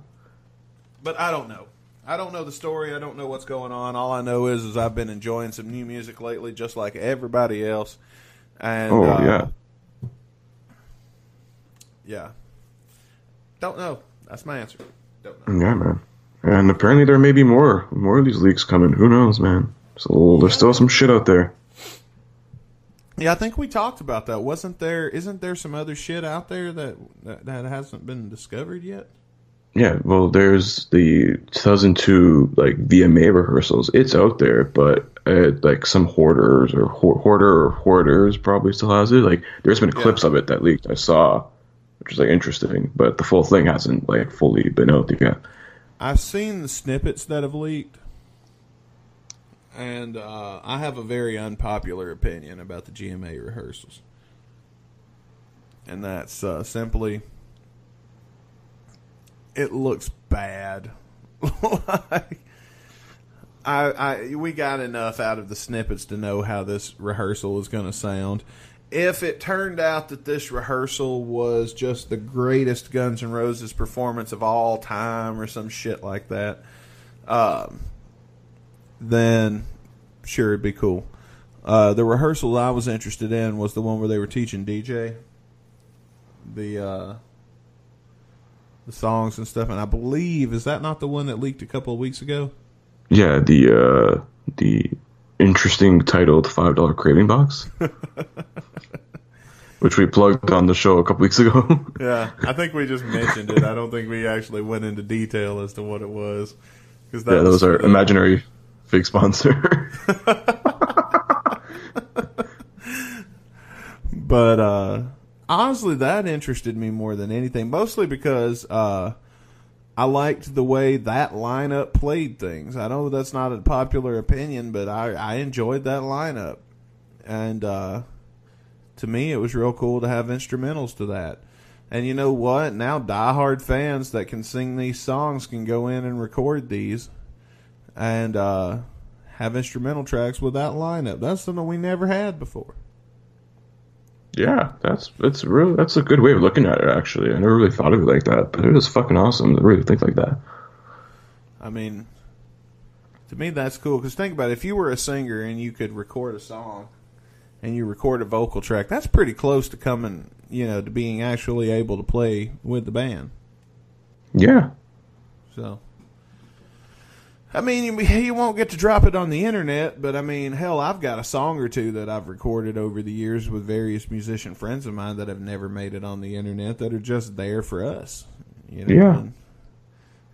Speaker 3: But I don't know. I don't know the story. I don't know what's going on. All I know is, is I've been enjoying some new music lately, just like everybody else. And
Speaker 4: Oh
Speaker 3: uh,
Speaker 4: yeah.
Speaker 3: yeah. Don't know. That's my answer. Don't know.
Speaker 4: Yeah, man. And apparently there may be more more of these leaks coming. Who knows, man? So there's still some shit out there.
Speaker 3: Yeah, I think we talked about that. Wasn't there? Isn't there some other shit out there that that, that hasn't been discovered yet?
Speaker 4: Yeah, well, there's the 2002 like VMA rehearsals. It's out there, but uh, like some hoarders or hoar- hoarder or hoarders probably still has it. Like there's been clips of it that leaked. I saw, which is like interesting, but the full thing hasn't like fully been out yet.
Speaker 3: I've seen the snippets that have leaked, and uh, I have a very unpopular opinion about the VMA rehearsals, and that's uh, simply it looks bad. like, I, I, we got enough out of the snippets to know how this rehearsal is going to sound. If it turned out that this rehearsal was just the greatest Guns N' Roses performance of all time or some shit like that, um, then sure it'd be cool. Uh, the rehearsal I was interested in was the one where they were teaching DJ the uh, the songs and stuff, and I believe is that not the one that leaked a couple of weeks ago?
Speaker 4: Yeah, the uh, the interesting titled five dollar craving box, which we plugged on the show a couple weeks ago.
Speaker 3: Yeah, I think we just mentioned it. I don't think we actually went into detail as to what it was. Because
Speaker 4: yeah, that was our imaginary fake sponsor.
Speaker 3: But uh, honestly, that interested me more than anything. Mostly because uh, I liked the way that lineup played things. I know that's not a popular opinion, but I, I enjoyed that lineup. and uh, to me, it was real cool to have instrumentals to that. And you know what? Now, diehard fans that can sing these songs can go in and record these and uh, have instrumental tracks with that lineup. That's something we never had before.
Speaker 4: Yeah, that's that's really that's a good way of looking at it. Actually, I never really thought of it like that, but it is fucking awesome to really think like that.
Speaker 3: I mean, to me, that's cool. Because think about it. If you were a singer and you could record a song and you record a vocal track, that's pretty close to coming, you know, to being actually able to play with the band.
Speaker 4: Yeah,
Speaker 3: So, I mean, you, you won't get to drop it on the internet, but I mean, hell, I've got a song or two that I've recorded over the years with various musician friends of mine that have never made it on the internet that are just there for us. You know?
Speaker 4: Yeah.
Speaker 3: And,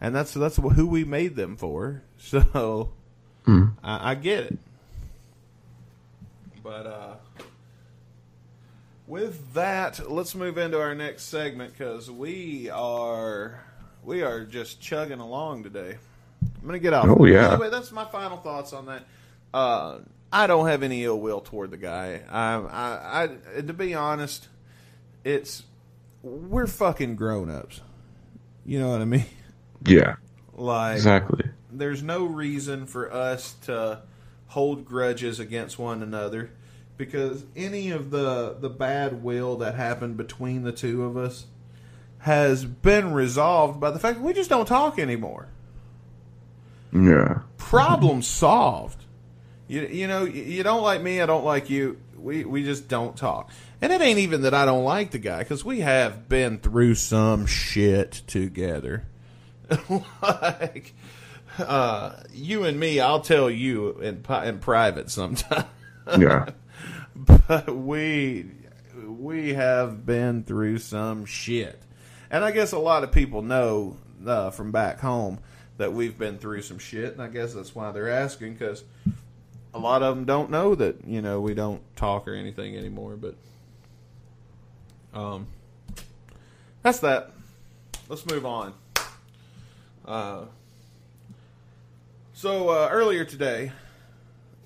Speaker 3: and that's that's who we made them for. So, I, I get it. But uh, with that, let's move into our next segment because we are we are just chugging along today. I'm gonna get off.
Speaker 4: Oh, yeah.
Speaker 3: Anyway, that's my final thoughts on that. Uh, I don't have any ill will toward the guy. I, I, I, to be honest, it's we're fucking grown ups. You know what I mean?
Speaker 4: yeah,
Speaker 3: Like
Speaker 4: exactly.
Speaker 3: there's no reason for us to hold grudges against one another because any of the the bad will that happened between the two of us has been resolved by the fact that we just don't talk anymore.
Speaker 4: Yeah,
Speaker 3: Problem solved. You you know you don't like me, I don't like you. We we just don't talk. And it ain't even that I don't like the guy because we have been through some shit together. like uh, you and me, I'll tell you in in private sometime.
Speaker 4: yeah,
Speaker 3: but we we have been through some shit, and I guess a lot of people know uh, from back home that we've been through some shit, and I guess that's why they're asking because a lot of them don't know that you know we don't talk or anything anymore. But um, that's that. Let's move on. Uh, so uh, earlier today,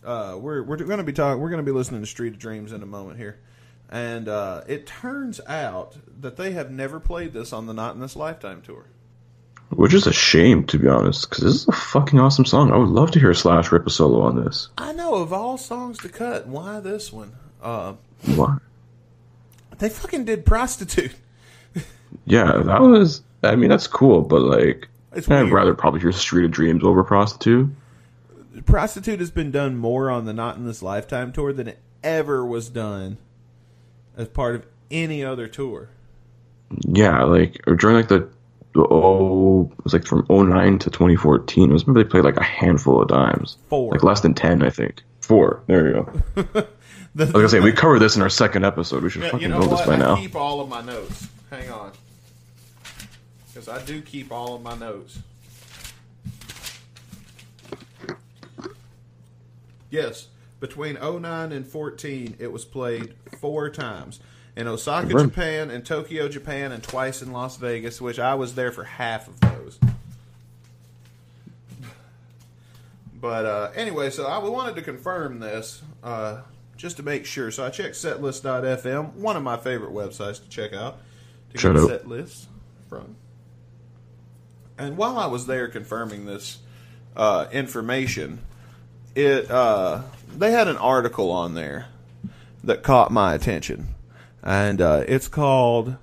Speaker 3: uh, we're we're going to be talking. We're going to be listening to Street of Dreams in a moment here, and uh, it turns out that they have never played this on the Not in This Lifetime tour.
Speaker 4: Which is a shame to be honest, because this is a fucking awesome song. I would love to hear Slash rip a solo on this.
Speaker 3: I know of all songs to cut, why this one? Uh,
Speaker 4: Why?
Speaker 3: they fucking did "Prostitute."
Speaker 4: Yeah, that was. I mean, that's cool, but like, I'd rather probably hear Street of Dreams over Prostitute.
Speaker 3: "Prostitute" has been done more on the Not in This Lifetime tour than it ever was done as part of any other tour.
Speaker 4: Yeah, like or during like the oh, it was like from 09 to 2014. It was maybe they played like a handful of times,
Speaker 3: Four.
Speaker 4: like less than ten, I think. Four. There you go.
Speaker 3: The-
Speaker 4: Like I say, we covered this in our second episode. We should
Speaker 3: Yeah,
Speaker 4: fucking
Speaker 3: you know
Speaker 4: know this by
Speaker 3: I
Speaker 4: now.
Speaker 3: keep all of my notes. Hang on. Because I do keep all of my notes. Yes, between 09 and 14, it was played four times. In Osaka. Japan, and Tokyo, Japan, and twice in Las Vegas, which I was there for half of those. But uh, anyway, so I wanted to confirm this uh, just to make sure. So I checked setlist.fm, one of my favorite websites to check out to
Speaker 4: Shout
Speaker 3: get
Speaker 4: out.
Speaker 3: set lists from. And while I was there confirming this uh, information, it uh, they had an article on there that caught my attention, and uh, it's called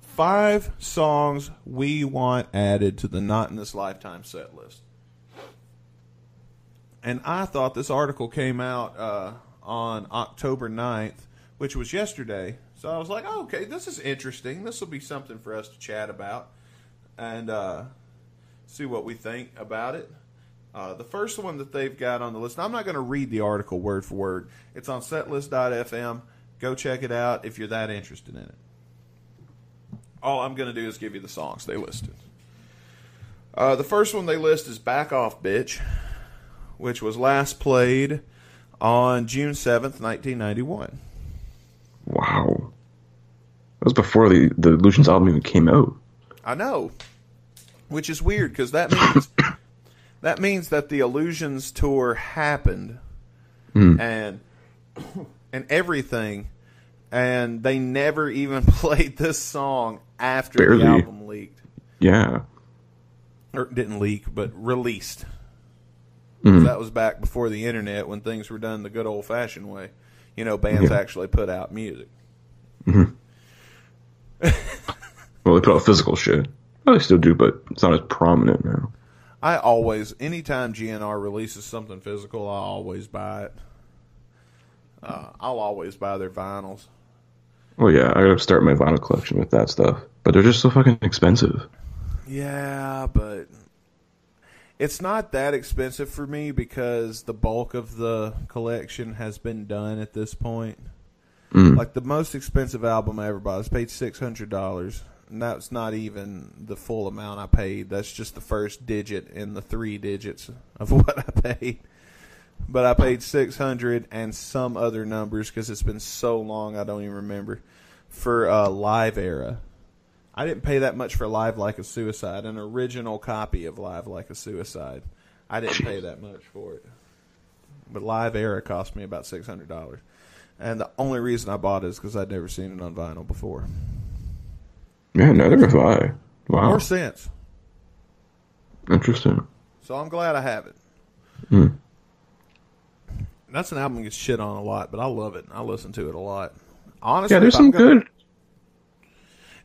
Speaker 3: Five Songs We Want Added to the Not in This Lifetime Set List." And I thought this article came out uh, on October 9th, which was yesterday. So I was like, oh, okay, this is interesting. This will be something for us to chat about and uh, see what we think about it. Uh, the first one that they've got on the list, I'm not going to read the article word for word. It's on setlist.fm. Go check it out if you're that interested in it. All I'm going to do is give you the songs they listed. Uh, the first one they list is Back Off Bitch, which was last played on June 7th, 1991.
Speaker 4: Wow, that was before the the Illusions album even came out.
Speaker 3: I know, which is weird because that means that means that the Illusions tour happened, and and everything, and they never even played this song after
Speaker 4: Barely.
Speaker 3: the album leaked
Speaker 4: Yeah.
Speaker 3: or didn't leak, but released.
Speaker 4: Mhm.
Speaker 3: That was back before the internet when things were done the good old fashioned way. You know, bands
Speaker 4: Yeah.
Speaker 3: actually put out music.
Speaker 4: Well, they put out physical shit. Oh, they still do, but it's not as prominent now.
Speaker 3: I always, anytime GNR releases something physical, I always buy it. Uh, I'll always buy their vinyls.
Speaker 4: Well, yeah, I gotta start my vinyl collection with that stuff. But they're just so fucking expensive.
Speaker 3: Yeah, but it's not that expensive for me because the bulk of the collection has been done at this point.
Speaker 4: Mm.
Speaker 3: Like the most expensive album I ever bought, I paid six hundred dollars, and that's not even the full amount I paid. That's just the first digit in the three digits of what I paid. But I paid six hundred and some other numbers because it's been so long I don't even remember for uh, Live Era. I didn't pay that much for Live Like a Suicide, an original copy of Live Like a Suicide. I didn't pay that much for it. But Live Era cost me about six hundred dollars, and the only reason I bought it is because I'd never seen it on vinyl before
Speaker 4: Yeah, neither have I. Wow.
Speaker 3: More since.
Speaker 4: Interesting.
Speaker 3: So I'm glad I have it.
Speaker 4: Hmm.
Speaker 3: That's an album that gets shit on a lot, but I love it. I listen to it a lot. Honestly,
Speaker 4: Yeah, there's some
Speaker 3: gonna-
Speaker 4: good.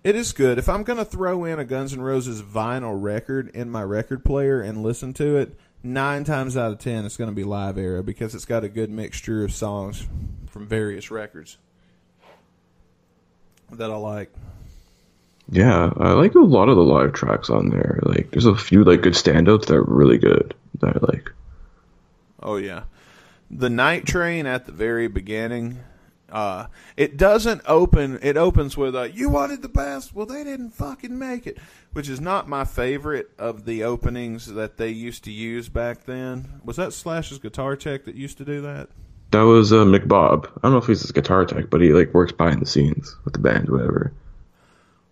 Speaker 3: It is good. If I'm going to throw in a Guns N' Roses vinyl record in my record player and listen to it, nine times out of ten it's going to be Live Era because it's got a good mixture of songs from various records that I like.
Speaker 4: Yeah, I like a lot of the live tracks on there. Like, there's a few like good standouts that are really good that I like.
Speaker 3: Oh yeah, the Night Train at the very beginning. Uh, it doesn't open. It opens with a "You wanted the best." Well, they didn't fucking make it, which is not my favorite of the openings that they used to use back then. Was that Slash's Guitar Tech that used to do that?
Speaker 4: That was uh, Mick Bob. I don't know if he's a guitar tech, but he like works behind the scenes with the band, whatever.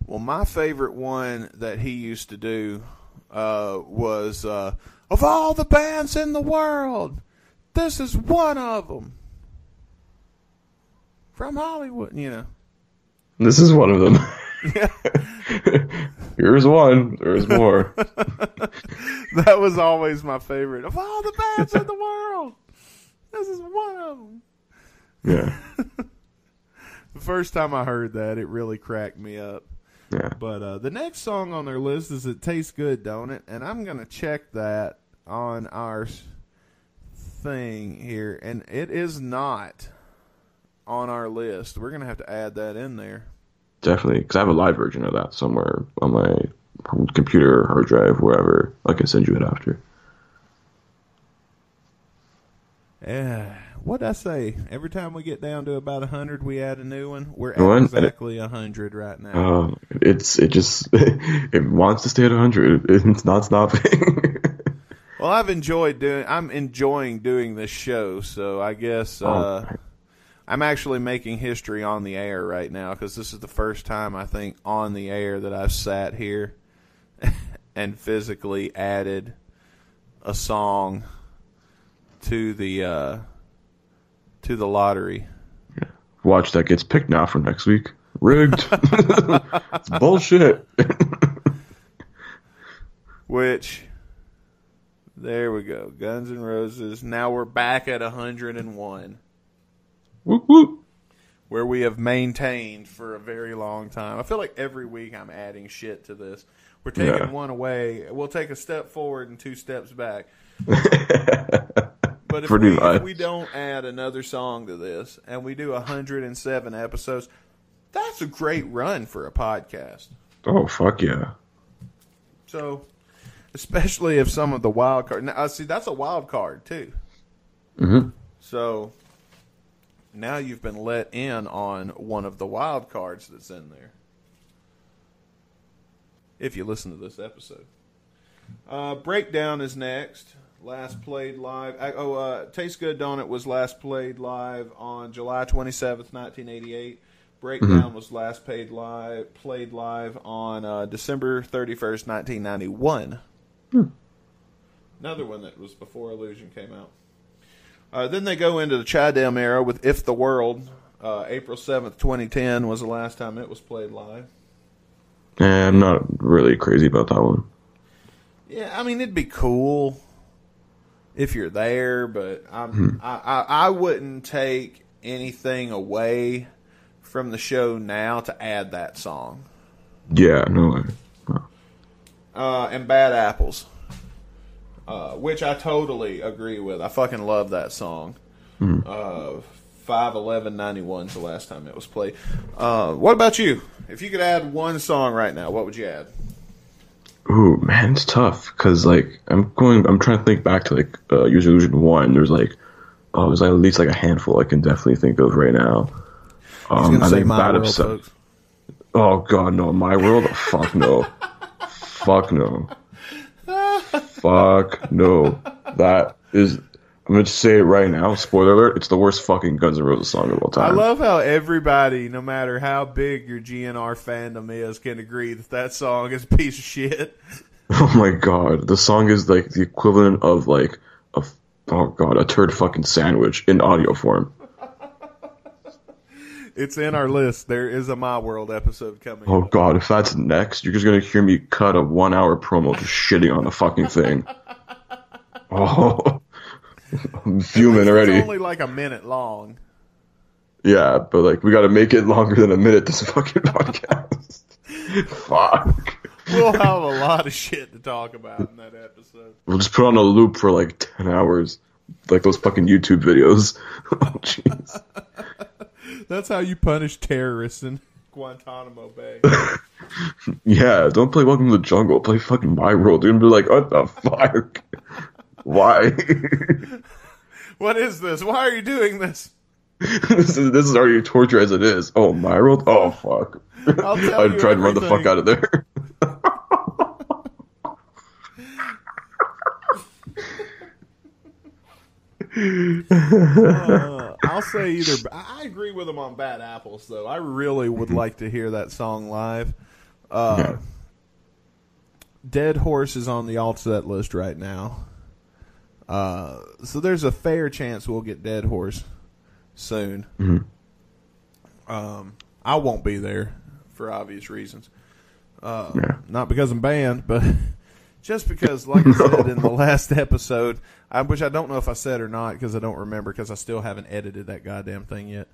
Speaker 3: Well, my favorite one that he used to do uh, was uh, of all the bands in the world, this is one of them from Hollywood. You know.
Speaker 4: This is one of them. Yeah. Here's one. There's more.
Speaker 3: That was always my favorite. Of all the bands in the world, this is one of them.
Speaker 4: yeah.
Speaker 3: The first time I heard that, it really cracked me up.
Speaker 4: Yeah.
Speaker 3: But uh, the next song on their list is "It Tastes Good, Don't It?" And I'm gonna check that on our thing here, and it is not on our list. We're gonna have to add that in there.
Speaker 4: Definitely, because I have a live version of that somewhere on my computer, hard drive, wherever. I can send you it after.
Speaker 3: Yeah. What'd I say? Every time we get down to about a hundred, we add a new one. We're at exactly a hundred right now.
Speaker 4: Uh, it's it just it wants to stay at a 100. It's not stopping.
Speaker 3: Well, I've enjoyed doing. I'm enjoying doing this show, so I guess uh,
Speaker 4: Oh.
Speaker 3: I'm actually making history on the air right now because this is the first time I think on the air that I've sat here and physically added a song to the uh, to the lottery.
Speaker 4: Watch that gets picked now for next week. Rigged. it's bullshit.
Speaker 3: Which, there we go, Guns and Roses. Now we're back at 101.
Speaker 4: whoop whoop.
Speaker 3: where we have maintained for a very long time. I feel like every week I'm adding shit to this. We're taking
Speaker 4: Yeah.
Speaker 3: one away. We'll take a step forward and two steps back. But if we, if we don't add another song to this and we do 107 episodes, that's a great run for a podcast.
Speaker 4: Oh fuck yeah.
Speaker 3: So, especially if some of the wild card. Now, I see that's a wild card too.
Speaker 4: Mhm.
Speaker 3: So now you've been let in on one of the wild cards that's in there. If you listen to this episode, uh, breakdown is next. Last played live. uh, Oh, uh, Taste Good Don't It was last played live on July twenty seventh, nineteen eighty eight. Breakdown was last played live played live on uh, December thirty first, nineteen ninety one. Another one that was before Illusion came out. Uh, then they go into the Chidem era with "If the World." Uh, April seventh, twenty ten, was the last time it was played live.
Speaker 4: And I'm not really crazy about that one.
Speaker 3: Yeah, I mean it'd be cool if you're there, but I'm, I, I I wouldn't take anything away from the show now to add that song.
Speaker 4: Yeah, no way.
Speaker 3: Uh, and Bad Apples, uh, which I totally agree with. I fucking love that song. Uh, Five eleven ninety one is the last time it was played. Uh, what about you? If you could add one song right now, what would you add?
Speaker 4: Ooh, man, it's tough because like I'm going, I'm trying to think back to like uh, Use Your Illusion One. There's like, oh, there's like at least like a handful I can definitely think of right now. Um, I think Bad
Speaker 3: Obsession.
Speaker 4: Oh god, no, my world. Fuck no. Fuck no. Fuck no. That is. I'm gonna just say it right now. Spoiler alert! It's the worst fucking Guns N' Roses song of all time.
Speaker 3: I love how everybody, no matter how big your GNR fandom is, can agree that that song is a piece of shit.
Speaker 4: oh my god, the song is like the equivalent of like a oh god a turd fucking sandwich in audio form.
Speaker 3: It's in our list. There is a My World episode coming.
Speaker 4: Oh god, if that's next, you're just gonna hear me cut a one hour promo just shitting on the fucking thing. Oh, I'm fuming
Speaker 3: It's
Speaker 4: already.
Speaker 3: only like a minute long.
Speaker 4: Yeah, but like we got to make it longer than a minute this fucking podcast. Fuck.
Speaker 3: We'll have a lot of shit to talk about in that episode.
Speaker 4: We'll just put on a loop for like ten hours, like those fucking YouTube videos. oh jeez.
Speaker 3: That's how you punish terrorists in Guantanamo Bay.
Speaker 4: Yeah, don't play Welcome to the Jungle. Play fucking My World. You're gonna be like, what the fuck? Why?
Speaker 3: what is this? Why are you doing this?
Speaker 4: this is this is already torture as it is. Oh, My World. Oh fuck.
Speaker 3: I'll tell
Speaker 4: I'd try to run the fuck out of there.
Speaker 3: Uh, I'll say either. I agree with him on Bad Apples, though. I really would like to hear that song live. Uh,
Speaker 4: Yeah.
Speaker 3: Dead Horse is on the alt set list right now. Uh, so there's a fair chance we'll get Dead Horse soon. Um, I won't be there for obvious reasons. Uh,
Speaker 4: Yeah.
Speaker 3: Not because I'm banned, but just because, like I said in the last episode, I, which I don't know if I said or not because I don't remember because I still haven't edited that goddamn thing yet.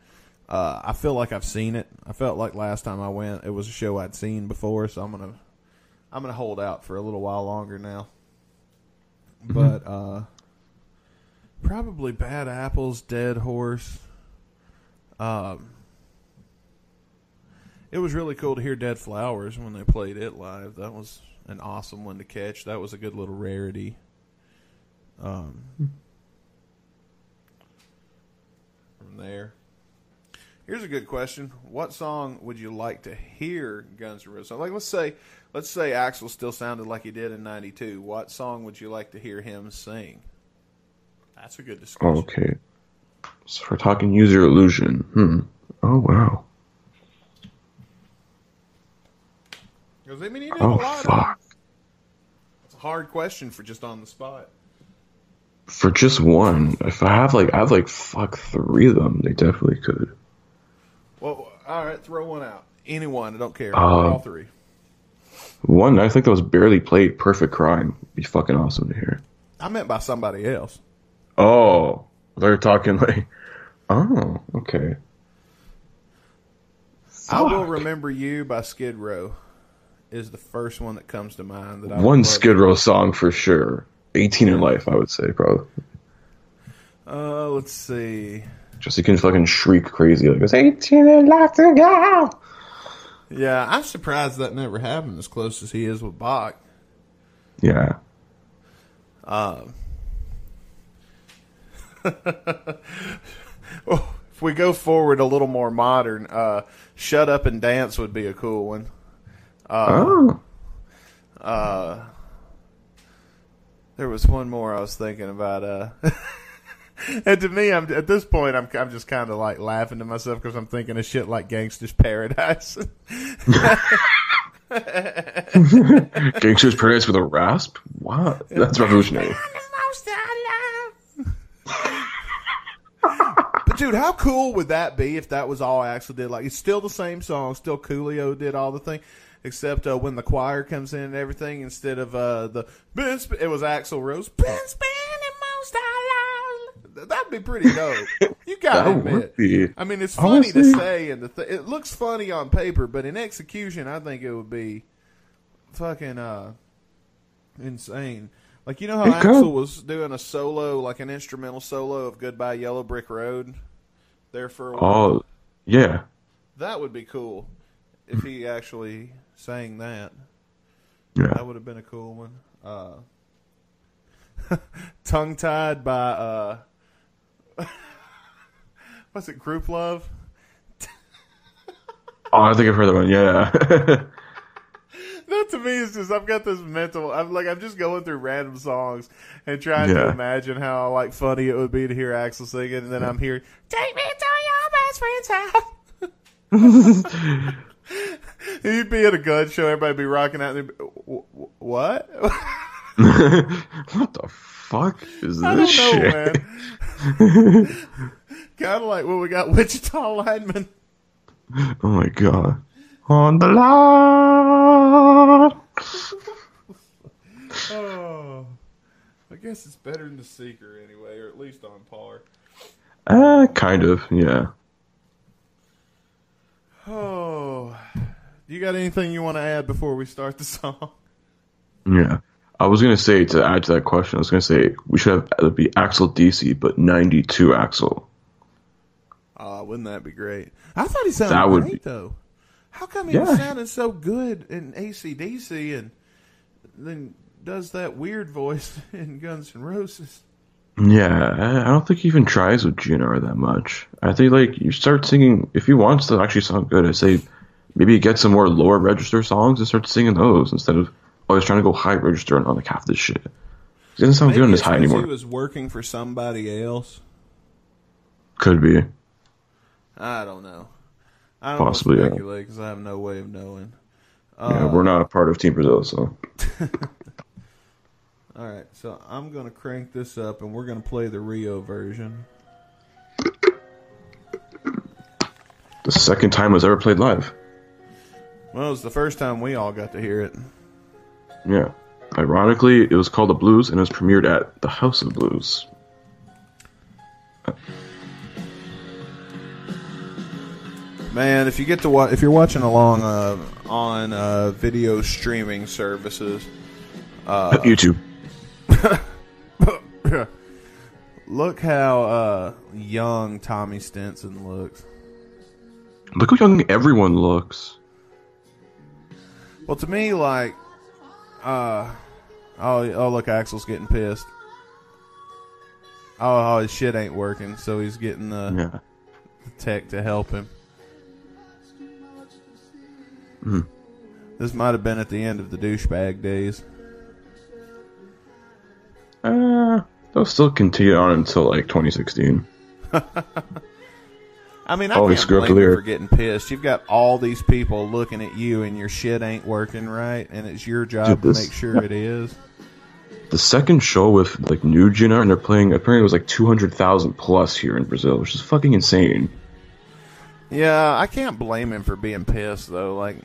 Speaker 3: Uh, I feel like I've seen it. I felt like last time I went, it was a show I'd seen before, so I'm gonna, I'm gonna hold out for a little while longer now. But uh, probably Bad Apples, Dead Horse. Um, it was really cool to hear Dead Flowers when they played it live. That was an awesome one to catch. That was a good little rarity. Um, from there. Here's a good question. What song would you like to hear Guns N' Roses? Like let's say let's say Axl still sounded like he did in 92. What song would you like to hear him sing? That's a good discussion.
Speaker 4: Okay. So we're talking Use Your Illusion. Hmm. Oh wow.
Speaker 3: Because I mean, he did
Speaker 4: Oh
Speaker 3: a lot of
Speaker 4: fuck.
Speaker 3: It's a hard question for just on the spot.
Speaker 4: For just one, if I have like I have like fuck three of them, they definitely could.
Speaker 3: Well, all right, throw one out. Anyone, I don't care.
Speaker 4: Uh,
Speaker 3: All three.
Speaker 4: One I think that was barely played. Perfect crime. Be fucking awesome to hear.
Speaker 3: I meant by somebody else.
Speaker 4: Oh, they're talking like. Oh, okay.
Speaker 3: I will remember you by Skid Row. Is the first one that comes to mind that I
Speaker 4: One. Skid Row song for sure. 18 and Life, I would say, probably.
Speaker 3: Uh, let's see.
Speaker 4: Just you can fucking shriek crazy like it's 18 and Life to go.
Speaker 3: Yeah, I'm surprised that never happened as close as he is with Bach.
Speaker 4: Yeah.
Speaker 3: Oh, if we go forward a little more modern, uh, "Shut Up and Dance" would be a cool one.
Speaker 4: Oh.
Speaker 3: Uh, There was one more I was thinking about. Uh, and to me, I'm at this point, I'm I'm just kind of like laughing to myself because I'm thinking of shit like "Gangsta's Paradise."
Speaker 4: Gangsta's Paradise with a rasp? What? That's revolutionary.
Speaker 3: But dude, how cool would that be if that was all Axl did? Like, it's still the same song, still Coolio did all the thing, except uh, when the choir comes in and everything, instead of uh, the been it was Axl Rose. Been spending most our lives. That'd be pretty dope. You gotta admit.
Speaker 4: be.
Speaker 3: I mean, it's funny to say, and the th- it looks funny on paper, but in execution, I think it would be fucking uh, insane. Like you know how. Axl was doing a solo, like an instrumental solo of "Goodbye Yellow Brick Road," there for a while.
Speaker 4: Oh, yeah.
Speaker 3: That would be cool if he actually sang that.
Speaker 4: Yeah.
Speaker 3: That would have been a cool one. Uh, Tongue tied by uh, what's it? Grouplove.
Speaker 4: Oh, I think I've heard that one. Yeah.
Speaker 3: That to me is just I've got this mental. I'm like I'm just going through random songs and trying to imagine how like funny it would be to hear Axl sing it, and then I'm hearing "Take me to your best friend's house." You'd be at a gun show, Everybody'd be rocking out. And be, "Wh- wh- what?
Speaker 4: what the fuck is
Speaker 3: I
Speaker 4: this shit?
Speaker 3: kind of like when we got Wichita lineman.
Speaker 4: Oh my god. On the line.
Speaker 3: Oh, I guess it's better than the Seeker anyway, or at least on par.
Speaker 4: Uh, kind of. Yeah.
Speaker 3: Oh, you got anything you want to add before we start the song?
Speaker 4: Yeah. I was gonna say to add to that question. I was gonna say we should have it be Axl DC, but ninety two Axl.
Speaker 3: Oh, wouldn't that be great? I thought he sounded
Speaker 4: That would
Speaker 3: great
Speaker 4: be-
Speaker 3: though. How come he was sounding so good in ACDC and then does that weird voice in Guns N' Roses?
Speaker 4: Yeah, I I don't think he even tries with GNR that much. I think like you start singing if he wants to actually sound good. I say maybe get some more lower register songs and start singing those instead of always trying to go high register and on like half this shit. He doesn't sound good on this high anymore.
Speaker 3: He was working for somebody else.
Speaker 4: Could be.
Speaker 3: I don't know. I don't
Speaker 4: Possibly, yeah.
Speaker 3: want to speculate because I have no way of knowing.
Speaker 4: yeah, we're not a part of Team Brazil, so
Speaker 3: All right, so I'm gonna crank this up and we're gonna play the Rio version.
Speaker 4: the second time it was ever played live.
Speaker 3: Well, it was the first time we all got to hear it.
Speaker 4: Yeah. Ironically, it was called The Blues and it was premiered at the House of Blues.
Speaker 3: Man, if you get to watch, if you're watching along uh, on uh, video streaming services, uh,
Speaker 4: YouTube.
Speaker 3: look how uh, young Tommy Stinson looks.
Speaker 4: Look how young everyone looks.
Speaker 3: Well, to me, like, uh, oh, oh, look, Axl's getting pissed. Oh, oh, his shit ain't working, so he's getting the
Speaker 4: Yeah.
Speaker 3: tech to help him.
Speaker 4: Hmm.
Speaker 3: This might have been at the end of the douchebag days.
Speaker 4: Uh, they'll still continue on until like 2016.
Speaker 3: I mean, I
Speaker 4: he
Speaker 3: can't blame you for getting pissed. You've got all these people looking at you, and your shit ain't working right, and it's your job
Speaker 4: Dude,
Speaker 3: to make sure it is.
Speaker 4: The second show with like new GNR and they're playing apparently it was like 200,000 plus here in Brazil, which is fucking insane.
Speaker 3: Yeah, I can't blame him for being pissed though. Like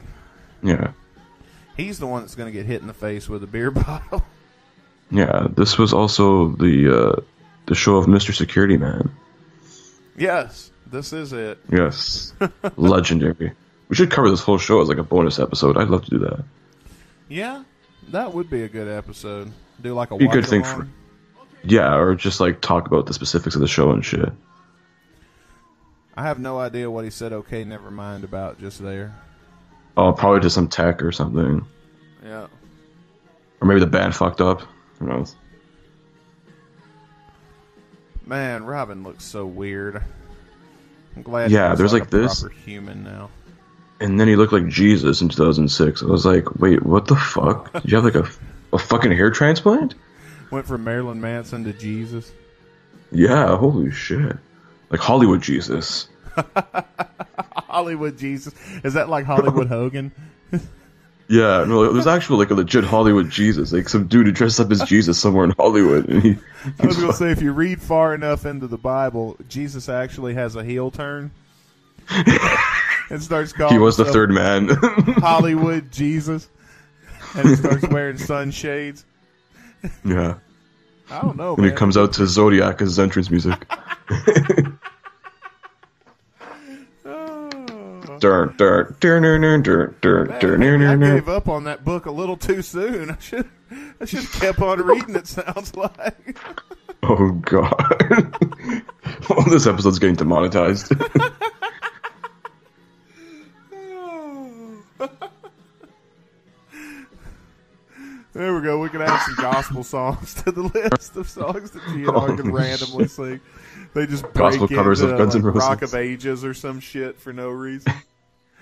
Speaker 4: Yeah.
Speaker 3: he's the one that's going to get hit in the face with a beer bottle.
Speaker 4: Yeah, this was also the uh the show of Mr. Security Man.
Speaker 3: yes, this is it.
Speaker 4: Yes. Legendary. We should cover this whole show as like a bonus episode. I'd love to do that.
Speaker 3: Yeah, that would be a good episode. Do like a
Speaker 4: Be a good thing for Yeah, or just like talk about the specifics of the show and shit.
Speaker 3: I have no idea what he said. Okay, never mind about just there.
Speaker 4: Oh, probably just some tech or something.
Speaker 3: Yeah.
Speaker 4: Or maybe the band fucked up. Who knows?
Speaker 3: Man, Robin looks so weird. I'm glad.
Speaker 4: Yeah, there's
Speaker 3: like,
Speaker 4: this.
Speaker 3: human now.
Speaker 4: And then he looked like Jesus in 2006. I was like, wait, what the fuck? Did you have like a, a fucking hair transplant?
Speaker 3: Went from Marilyn Manson to Jesus.
Speaker 4: Yeah, holy shit. Like Hollywood Jesus.
Speaker 3: Hollywood Jesus. Is that like Hollywood Hogan?
Speaker 4: Yeah, no, there's actual like a legit Hollywood Jesus, like some dude who dressed up as Jesus somewhere in Hollywood, and he.
Speaker 3: I was going to say, if you read far enough into the Bible, Jesus actually has a heel turn and starts calling.
Speaker 4: He was the third man.
Speaker 3: Hollywood Jesus, and he starts wearing sunshades.
Speaker 4: yeah,
Speaker 3: I don't know,
Speaker 4: and
Speaker 3: man.
Speaker 4: he comes out to Zodiac as his entrance music. Dur, dur, dur, dur, dur, dur, dur, dur, dur,
Speaker 3: I gave up on that book a little too soon. I should, I should have kept on reading. It sounds like.
Speaker 4: Oh god. well, this episode's getting demonetized.
Speaker 3: There we go. We can add some gospel songs to the list of songs that GNR can
Speaker 4: Oh,
Speaker 3: randomly sing. They just break
Speaker 4: Gospel
Speaker 3: into
Speaker 4: covers of Guns
Speaker 3: like,
Speaker 4: N' Roses.
Speaker 3: Rock of Ages or some shit for no reason.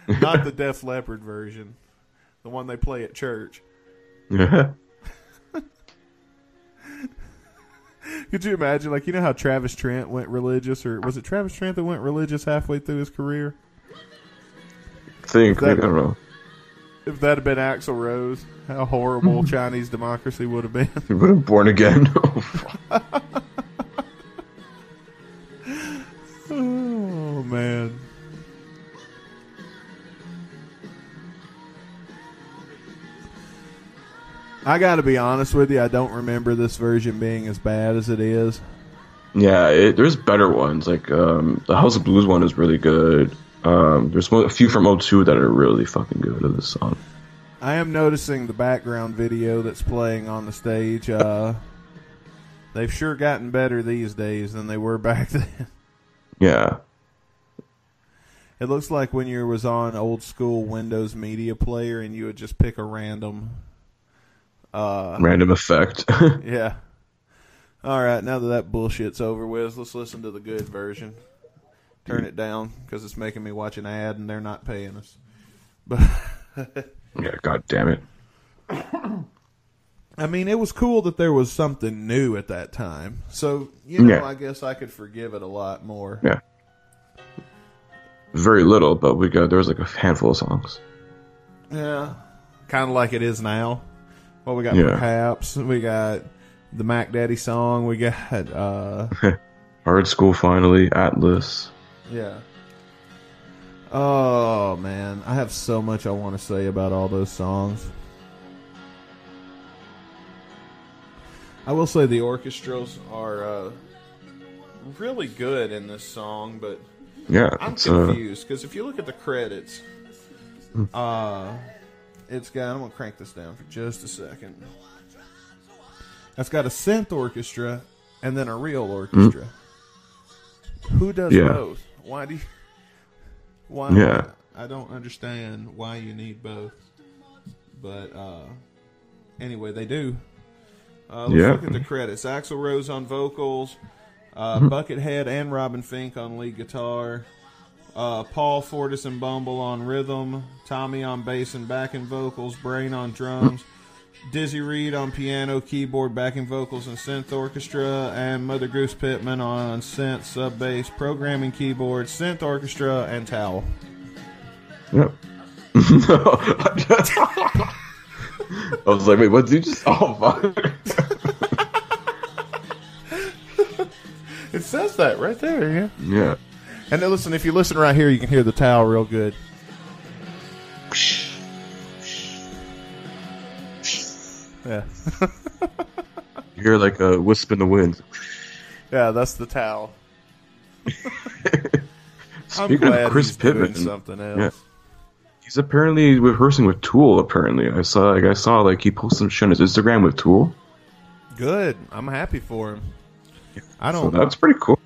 Speaker 3: Not the Def Leppard version, the one they play at church. Could you imagine, like, you know how Travis Trent went religious, or was it Travis Trent that went religious halfway through his career?
Speaker 4: Think,
Speaker 3: That-
Speaker 4: I don't know.
Speaker 3: If that had been Axl Rose, how horrible Chinese democracy would have been.
Speaker 4: He would have born again.
Speaker 3: Oh, oh man. I got to be honest with you. I don't remember this version being as bad as it is.
Speaker 4: yeah, it, there's better ones. Like um, the House of Blues one is really good. Um, there's a few from O2 that are really fucking good of this song.
Speaker 3: I am noticing the background video that's playing on the stage. Uh, they've sure gotten better these days than they were back then.
Speaker 4: Yeah.
Speaker 3: It looks like when you was on old school Windows Media Player and you would just pick a random. Uh,
Speaker 4: Random effect.
Speaker 3: Yeah. All right, now that that bullshit's over with, let's listen to the good version. Turn it down because it's making me watch an ad and they're not paying us. But
Speaker 4: yeah, god damn it.
Speaker 3: I mean, it was cool that there was something new at that time. So you know,
Speaker 4: Yeah.
Speaker 3: I guess I could forgive it a lot more.
Speaker 4: Yeah. Very little, but we got there was like a handful of songs.
Speaker 3: Yeah, kind of like it is now. Well, we got
Speaker 4: Yeah.
Speaker 3: perhaps we got the Mac Daddy song. We got uh,
Speaker 4: Hard School finally, Atlas.
Speaker 3: Yeah. Oh man, I have so much I want to say about all those songs. I will say the orchestras are uh, really good in this song, but
Speaker 4: Yeah,
Speaker 3: I'm
Speaker 4: uh,
Speaker 3: confused because if you look at the credits,
Speaker 4: Hmm.
Speaker 3: uh, it's got. I'm gonna crank this down for just a second. It's got a synth orchestra and then a real orchestra. Who does
Speaker 4: Hmm. Yeah.
Speaker 3: both? Why do you? Why?
Speaker 4: Yeah.
Speaker 3: I don't understand why you need both. But uh, anyway, they do. Uh, let's
Speaker 4: Yeah.
Speaker 3: look at the credits. Axl Rose on vocals, uh,
Speaker 4: Mm-hmm.
Speaker 3: Buckethead and Robin Finck on lead guitar, uh, Paul Fortus and Bumble on rhythm, Tommy on bass and backing vocals, Brain on drums, Dizzy Reed on piano, keyboard, backing vocals, and synth orchestra, and Mother Goose Pitman on synth, sub bass, programming keyboard, synth orchestra, and towel.
Speaker 4: Yep. I was like, wait, what did you just? Oh, fuck.
Speaker 3: It says that right there, yeah.
Speaker 4: yeah.
Speaker 3: And then listen, if you listen right here, you can hear the towel real good. Yeah,
Speaker 4: You hear like a wisp in the wind.
Speaker 3: yeah, that's the towel.
Speaker 4: Speaking of Chris Pitman,
Speaker 3: something else.
Speaker 4: yeah. he's apparently rehearsing with Tool. Apparently, I saw like I saw like he posted some shit on his Instagram with Tool.
Speaker 3: Good. I'm happy for him. I don't.
Speaker 4: that's pretty cool.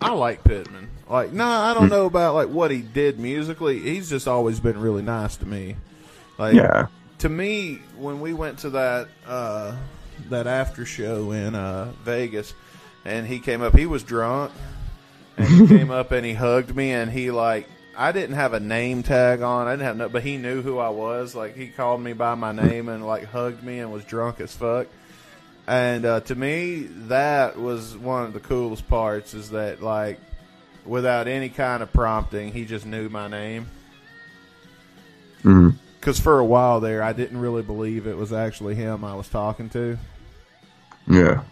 Speaker 3: I like Pittman. Like, no, I don't know about like what he did musically. He's just always been really nice to me. Like,
Speaker 4: Yeah.
Speaker 3: to me, when we went to that uh, that after show in uh, Vegas, and he came up, he was drunk, and he came up and he hugged me, and he like. I didn't have a name tag on. I didn't have no, but he knew who I was. Like he called me by my name and like hugged me and was drunk as fuck. And uh, to me, that was one of the coolest parts. Is that like, without any kind of prompting, he just knew my name.
Speaker 4: Mhm.
Speaker 3: because for a while there, I didn't really believe it was actually him I was talking to,
Speaker 4: Yeah.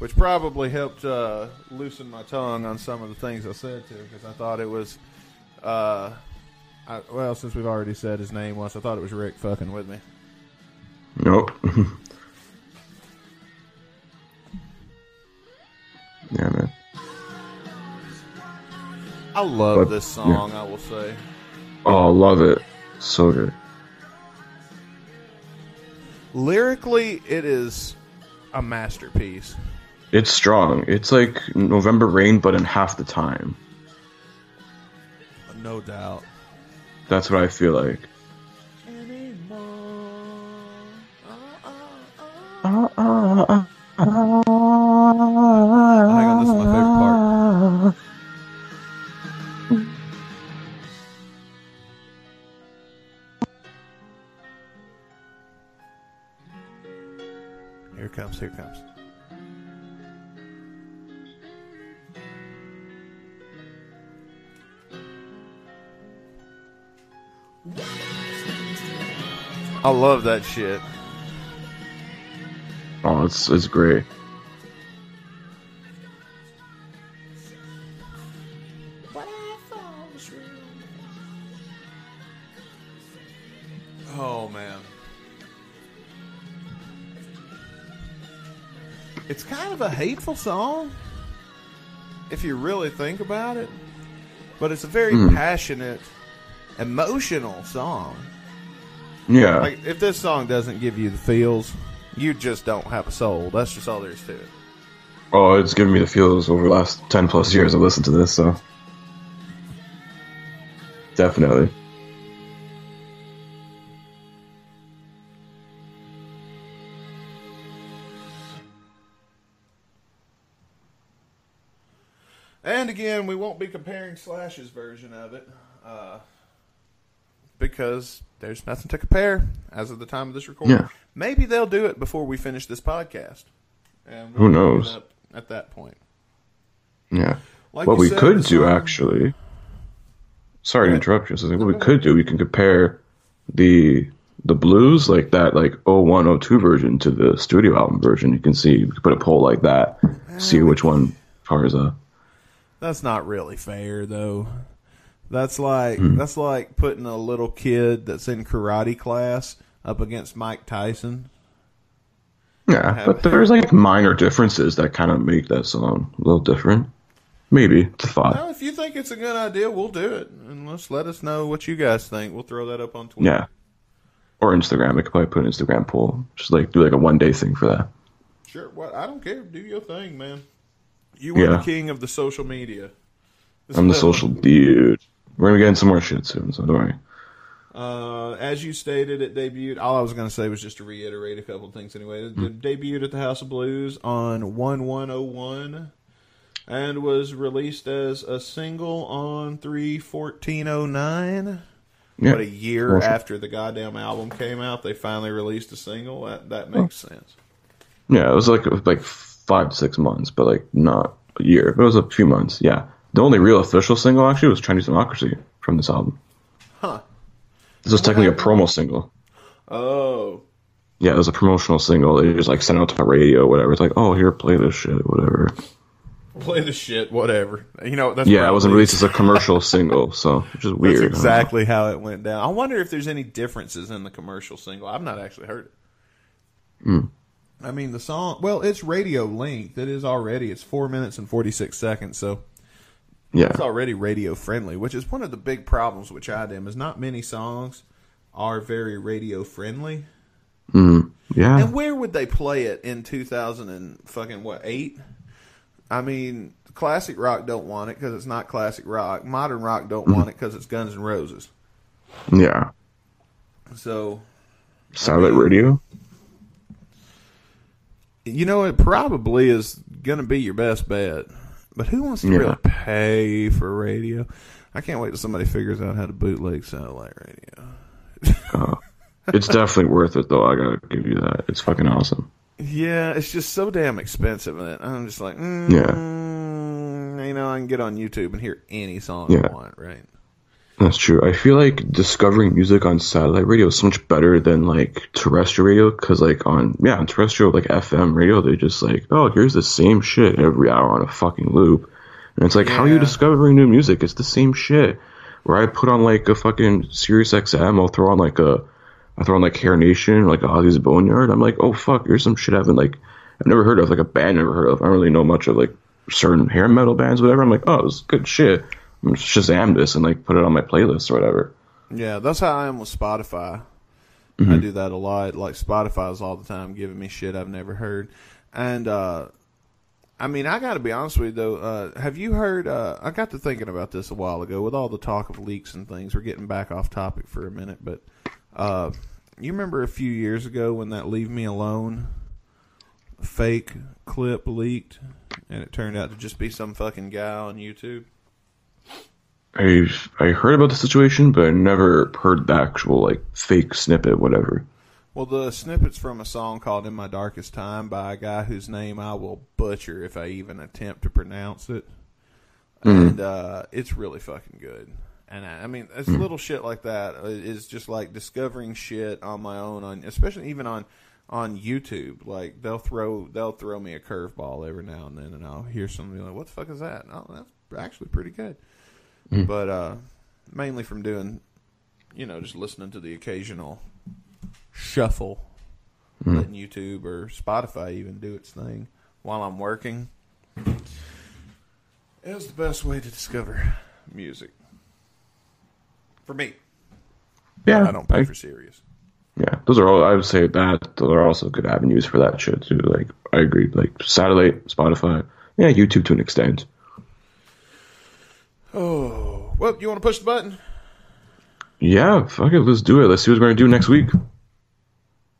Speaker 3: which probably helped uh, loosen my tongue on some of the things I said to him because I thought it was. Uh, I, well, since we've already said his name once, I thought it was Rick fucking with me.
Speaker 4: Nope. yeah, man.
Speaker 3: I love
Speaker 4: But-
Speaker 3: this song. I will say.
Speaker 4: Oh, I love it. So good.
Speaker 3: Lyrically, it is a masterpiece.
Speaker 4: It's strong. It's like November Rain, but in half the time.
Speaker 3: No doubt.
Speaker 4: That's what I feel like.
Speaker 3: Hang on, this is my favorite comes, here comes. I love that shit.
Speaker 4: Oh, it's it's great.
Speaker 3: It's kind of a hateful song if you really think about it. But it's a very hmm. passionate, emotional song.
Speaker 4: Yeah.
Speaker 3: Like if this song doesn't give you the feels, you just don't have a soul. That's just all there is to it.
Speaker 4: oh, it's given me the feels over the last ten plus years I've listened to this, so definitely.
Speaker 3: And we won't be comparing Slash's version of it uh, because there's nothing to compare as of the time of this recording.
Speaker 4: Yeah.
Speaker 3: Maybe they'll do it before we finish this podcast. And
Speaker 4: Who
Speaker 3: pick it
Speaker 4: knows?
Speaker 3: up At that point.
Speaker 4: Yeah.
Speaker 3: Like
Speaker 4: what we
Speaker 3: said,
Speaker 4: could do actually. Sorry to interrupt you. So what we could do, we can compare the the blues like that like 0102 version to the studio album version. You can see we could put a poll like that, see which one powers up.
Speaker 3: That's not really fair, though. That's like
Speaker 4: Hmm.
Speaker 3: that's like putting a little kid that's in karate class up against Mike Tyson.
Speaker 4: Yeah,
Speaker 3: have-
Speaker 4: but there's like minor differences that kind of make that song a little different. Maybe it's a thought.
Speaker 3: Well, if you think it's a good idea, we'll do it, and let's let us know what you guys think. We'll throw that up on Twitter.
Speaker 4: Yeah. Or Instagram. I could probably put an Instagram poll. Just like do like a one day thing for that.
Speaker 3: Sure. What I don't care. Do your thing, man. You are the king of the social media.
Speaker 4: I'm the social dude. We're gonna get in some more shit soon, so don't worry.
Speaker 3: Uh, as you stated, it debuted. All I was going to say was just to reiterate a couple of things. Anyway, it
Speaker 4: Hmm.
Speaker 3: debuted at the House of Blues on one one oh one, and was released as a single on three fourteen oh nine.
Speaker 4: Yeah.
Speaker 3: But a year
Speaker 4: Awesome.
Speaker 3: after the goddamn album came out, they finally released a single. That that makes
Speaker 4: Oh.
Speaker 3: sense.
Speaker 4: Yeah, it was like it was like five to six months, but like not a year. But it was a few months. Yeah, the only real official single actually was Chinese Democracy from this album.
Speaker 3: Huh.
Speaker 4: This was technically a promo single.
Speaker 3: Oh,
Speaker 4: Yeah, it was a promotional single. They just like sent out to radio, or whatever. It's like, oh, here, play this shit, whatever.
Speaker 3: play the shit, whatever. You know that's
Speaker 4: Yeah, it wasn't released as a commercial single, so which is weird.
Speaker 3: That's exactly how it went down. I wonder if there's any differences in the commercial single. I've not actually heard it.
Speaker 4: Hmm.
Speaker 3: I mean, the song. Well, it's radio length. It is already. It's four minutes and forty six seconds. So
Speaker 4: Yeah,
Speaker 3: it's already radio friendly, which is one of the big problems with Chidem. Is not many songs are very radio friendly.
Speaker 4: Mm, yeah.
Speaker 3: And where would they play it in two thousand and fucking what eight? I mean, classic rock don't want it because it's not classic rock. Modern rock don't want it because it's Guns and Roses.
Speaker 4: yeah.
Speaker 3: So
Speaker 4: Satellite radio.
Speaker 3: You know, it probably is going to be your best bet. But who wants to
Speaker 4: Yeah.
Speaker 3: really pay for radio? I can't wait till somebody figures out how to bootleg satellite radio.
Speaker 4: It's definitely worth it, though. I gotta give you that. It's fucking awesome.
Speaker 3: Yeah, it's just so damn expensive. And I'm just like, mm,
Speaker 4: Yeah.
Speaker 3: you know, I can get on YouTube and hear any song
Speaker 4: Yeah.
Speaker 3: I want, right?
Speaker 4: That's true. I feel like discovering music on satellite radio is so much better than like terrestrial radio because like on yeah on terrestrial like FM radio they just like oh here's the same shit every hour on a fucking loop and it's like how are you discovering new music? It's the same shit. Where I put on like a fucking Sirius XM, I'll throw on like a I throw on like Hair Nation or like Ozzy's Boneyard. I'm like oh fuck here's some shit I haven't like I've never heard of like a band I've never heard of. I don't really know much of like certain hair metal bands whatever. I'm like oh is good shit. Shazam this and like put it on my playlist or whatever.
Speaker 3: Yeah, that's how I am with Spotify. I do that a lot. Like Spotify's all the time giving me shit I've never heard. And uh I mean, I got to be honest with you though. Uh have you heard uh I got to thinking about this a while ago with all the talk of leaks and things. We're getting back off topic for a minute, but uh you remember a few years ago when that Leave Me Alone fake clip leaked and it turned out to just be some fucking guy on YouTube?
Speaker 4: I I heard about the situation, but I never heard the actual like fake snippet, whatever.
Speaker 3: Well, the snippet's from a song called "In My Darkest Time" by a guy whose name I will butcher if I even attempt to pronounce it, and uh, it's really fucking good. And I, I mean, it's little shit like that uh, just like discovering shit on my own, on especially even on on YouTube. Like they'll throw they'll throw me a curveball every now and then, and I'll hear something like, "What the fuck is that?" Oh, that's actually pretty good. But uh, mainly from doing, you know, just listening to the occasional shuffle, letting YouTube or Spotify even do its thing while I'm working. It was the best way to discover music for me.
Speaker 4: Yeah,
Speaker 3: I don't pay for Sirius.
Speaker 4: yeah. Those are all. I would say that those are also good avenues for that shit too. Like I agree. Like satellite, Spotify, yeah, YouTube to an extent.
Speaker 3: Oh, well, you want to push the button?
Speaker 4: Yeah, fuck it. Let's do it. Let's see what we're gonna do next week.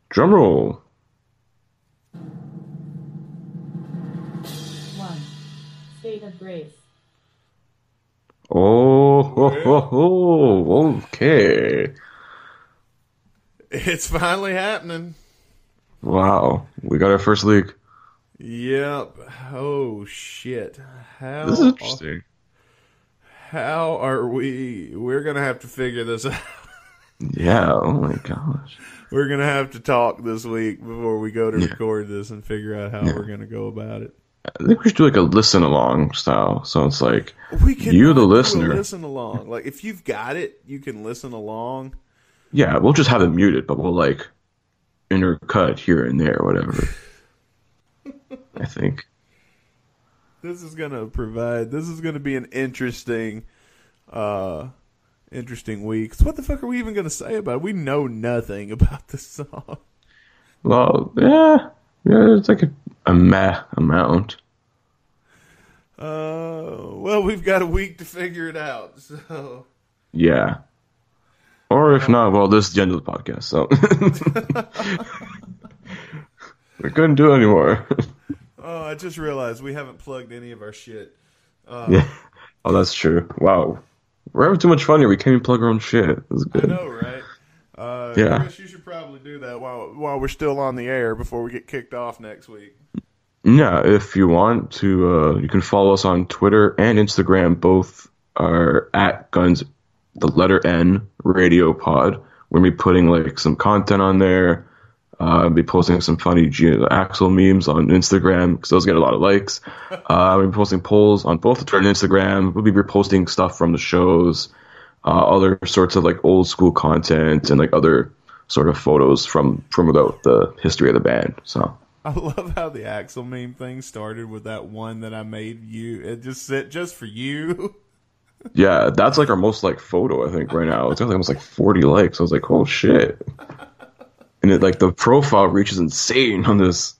Speaker 4: Drum roll.
Speaker 5: One. State of grace.
Speaker 4: Oh, ho, ho, ho. okay.
Speaker 3: It's finally happening.
Speaker 4: Wow, we got our first leak.
Speaker 3: Yep. Oh shit. How
Speaker 4: This is interesting.
Speaker 3: How are we? We're gonna have to figure this out.
Speaker 4: Yeah. Oh my gosh.
Speaker 3: We're gonna have to talk this week before we go to
Speaker 4: Yeah.
Speaker 3: record this and figure out how we're gonna go about it.
Speaker 4: I think we should do like a listen along style. So it's like
Speaker 3: We can
Speaker 4: you, the listener.
Speaker 3: listen along. Like if you've got it, you can listen along.
Speaker 4: Yeah, we'll just have it muted, but we'll like intercut here and there, whatever. I think.
Speaker 3: This is gonna provide. This is gonna be an interesting, uh, interesting week. So what the fuck are we even gonna say about it? We know nothing about this song.
Speaker 4: Well, yeah, yeah, it's like a, a meh amount.
Speaker 3: Uh, well, we've got a week to figure it out. So
Speaker 4: Yeah. Or if not, well, this is the end of the podcast, so we couldn't do it anymore.
Speaker 3: Oh, I just realized we haven't plugged any of our shit.
Speaker 4: yeah. Oh, that's true. Wow. We're having too much fun here. We can't even plug our own shit. This is
Speaker 3: I
Speaker 4: good.
Speaker 3: know, right? Uh,
Speaker 4: Yeah.
Speaker 3: Chris, you should probably do that while while we're still on the air before we get kicked off next week.
Speaker 4: Yeah, if you want to, uh, you can follow us on Twitter and Instagram. Both are at Guns, the letter N Radio Pod. We're gonna be putting like some content on there. Uh, I'll be posting some funny G- Axl memes on Instagram because those get a lot of likes. Uh, I'll be posting polls on both Twitter and Instagram. We'll be reposting stuff from the shows, uh, other sorts of like old school content and like other sort of photos from from about the history of the band. So.
Speaker 3: I love how the Axl meme thing started with that one that I made you. It just said just for you.
Speaker 4: Yeah, that's like our most like photo, I think, right now. It's got like almost like 40 likes. I was like, oh shit. And it like the profile reach is insane on this.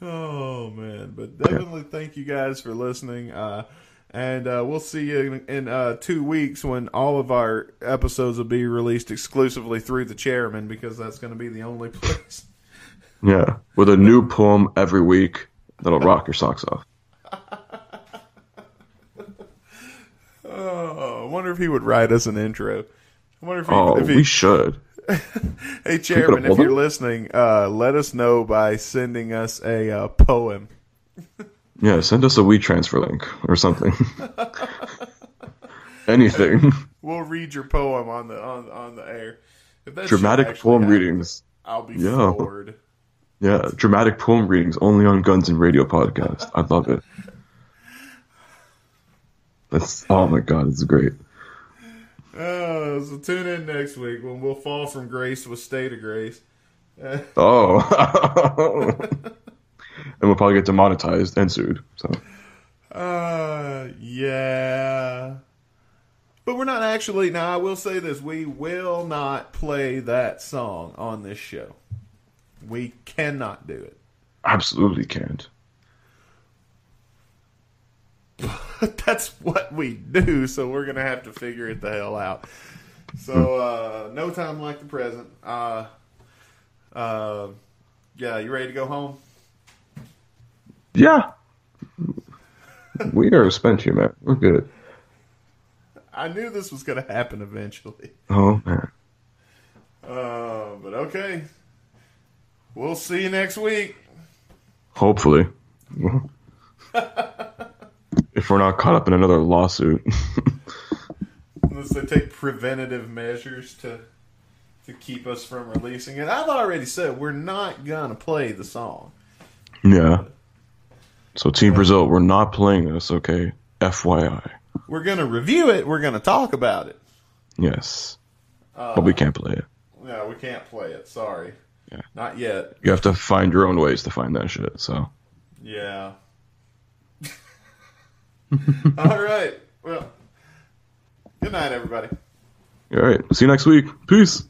Speaker 3: Oh man, but definitely thank you guys for listening. Uh, and uh, we'll see you in, in uh, two weeks when all of our episodes will be released exclusively through the chairman because that's going to be the only place.
Speaker 4: Yeah. With a new poem every week that'll rock your socks off.
Speaker 3: Oh, I wonder if he would write us an intro. I wonder if he,
Speaker 4: Oh,
Speaker 3: if he
Speaker 4: we should.
Speaker 3: hey chairman, if you're listening, uh, let us know by sending us a uh, poem.
Speaker 4: Yeah, send us a WeTransfer link or something. anything.
Speaker 3: We'll read your poem on the on on the air. If that shit
Speaker 4: Dramatic poem
Speaker 3: happens,
Speaker 4: readings.
Speaker 3: I'll be
Speaker 4: Yeah.
Speaker 3: floored.
Speaker 4: Yeah, dramatic poem readings only on Guns and Radio podcast. I love it. That's oh my god, it's great.
Speaker 3: Uh, so tune in next week when we'll fall from grace with state of grace.
Speaker 4: Oh, and we'll probably get demonetized and sued. So
Speaker 3: Uh, yeah. But we're not actually. Now, I will say this: we will not play that song on this show. We cannot do it.
Speaker 4: absolutely can't.
Speaker 3: That's what we do. So we're gonna have to figure it the hell out. So, uh, no time like the present. Uh, uh, yeah, you ready to go home?
Speaker 4: Yeah, we are spent you, man. We're good.
Speaker 3: I knew this was gonna happen eventually.
Speaker 4: Oh man,
Speaker 3: Uh, but okay. We'll see you next week.
Speaker 4: hopefully, if we're not caught up in another lawsuit.
Speaker 3: Unless they take preventative measures to to keep us from releasing it. I've already said we're not gonna play the song.
Speaker 4: yeah. So Team Brazil, we're not playing this, okay? FYI.
Speaker 3: We're gonna review it. We're gonna talk about it.
Speaker 4: Yes, uh, but we can't play it.
Speaker 3: No, we can't play it. Sorry.
Speaker 4: Yeah.
Speaker 3: Not yet.
Speaker 4: You have to find your own ways to find that shit. So.
Speaker 3: Yeah. All right. Well, good night, everybody.
Speaker 4: All right. See you next week. Peace.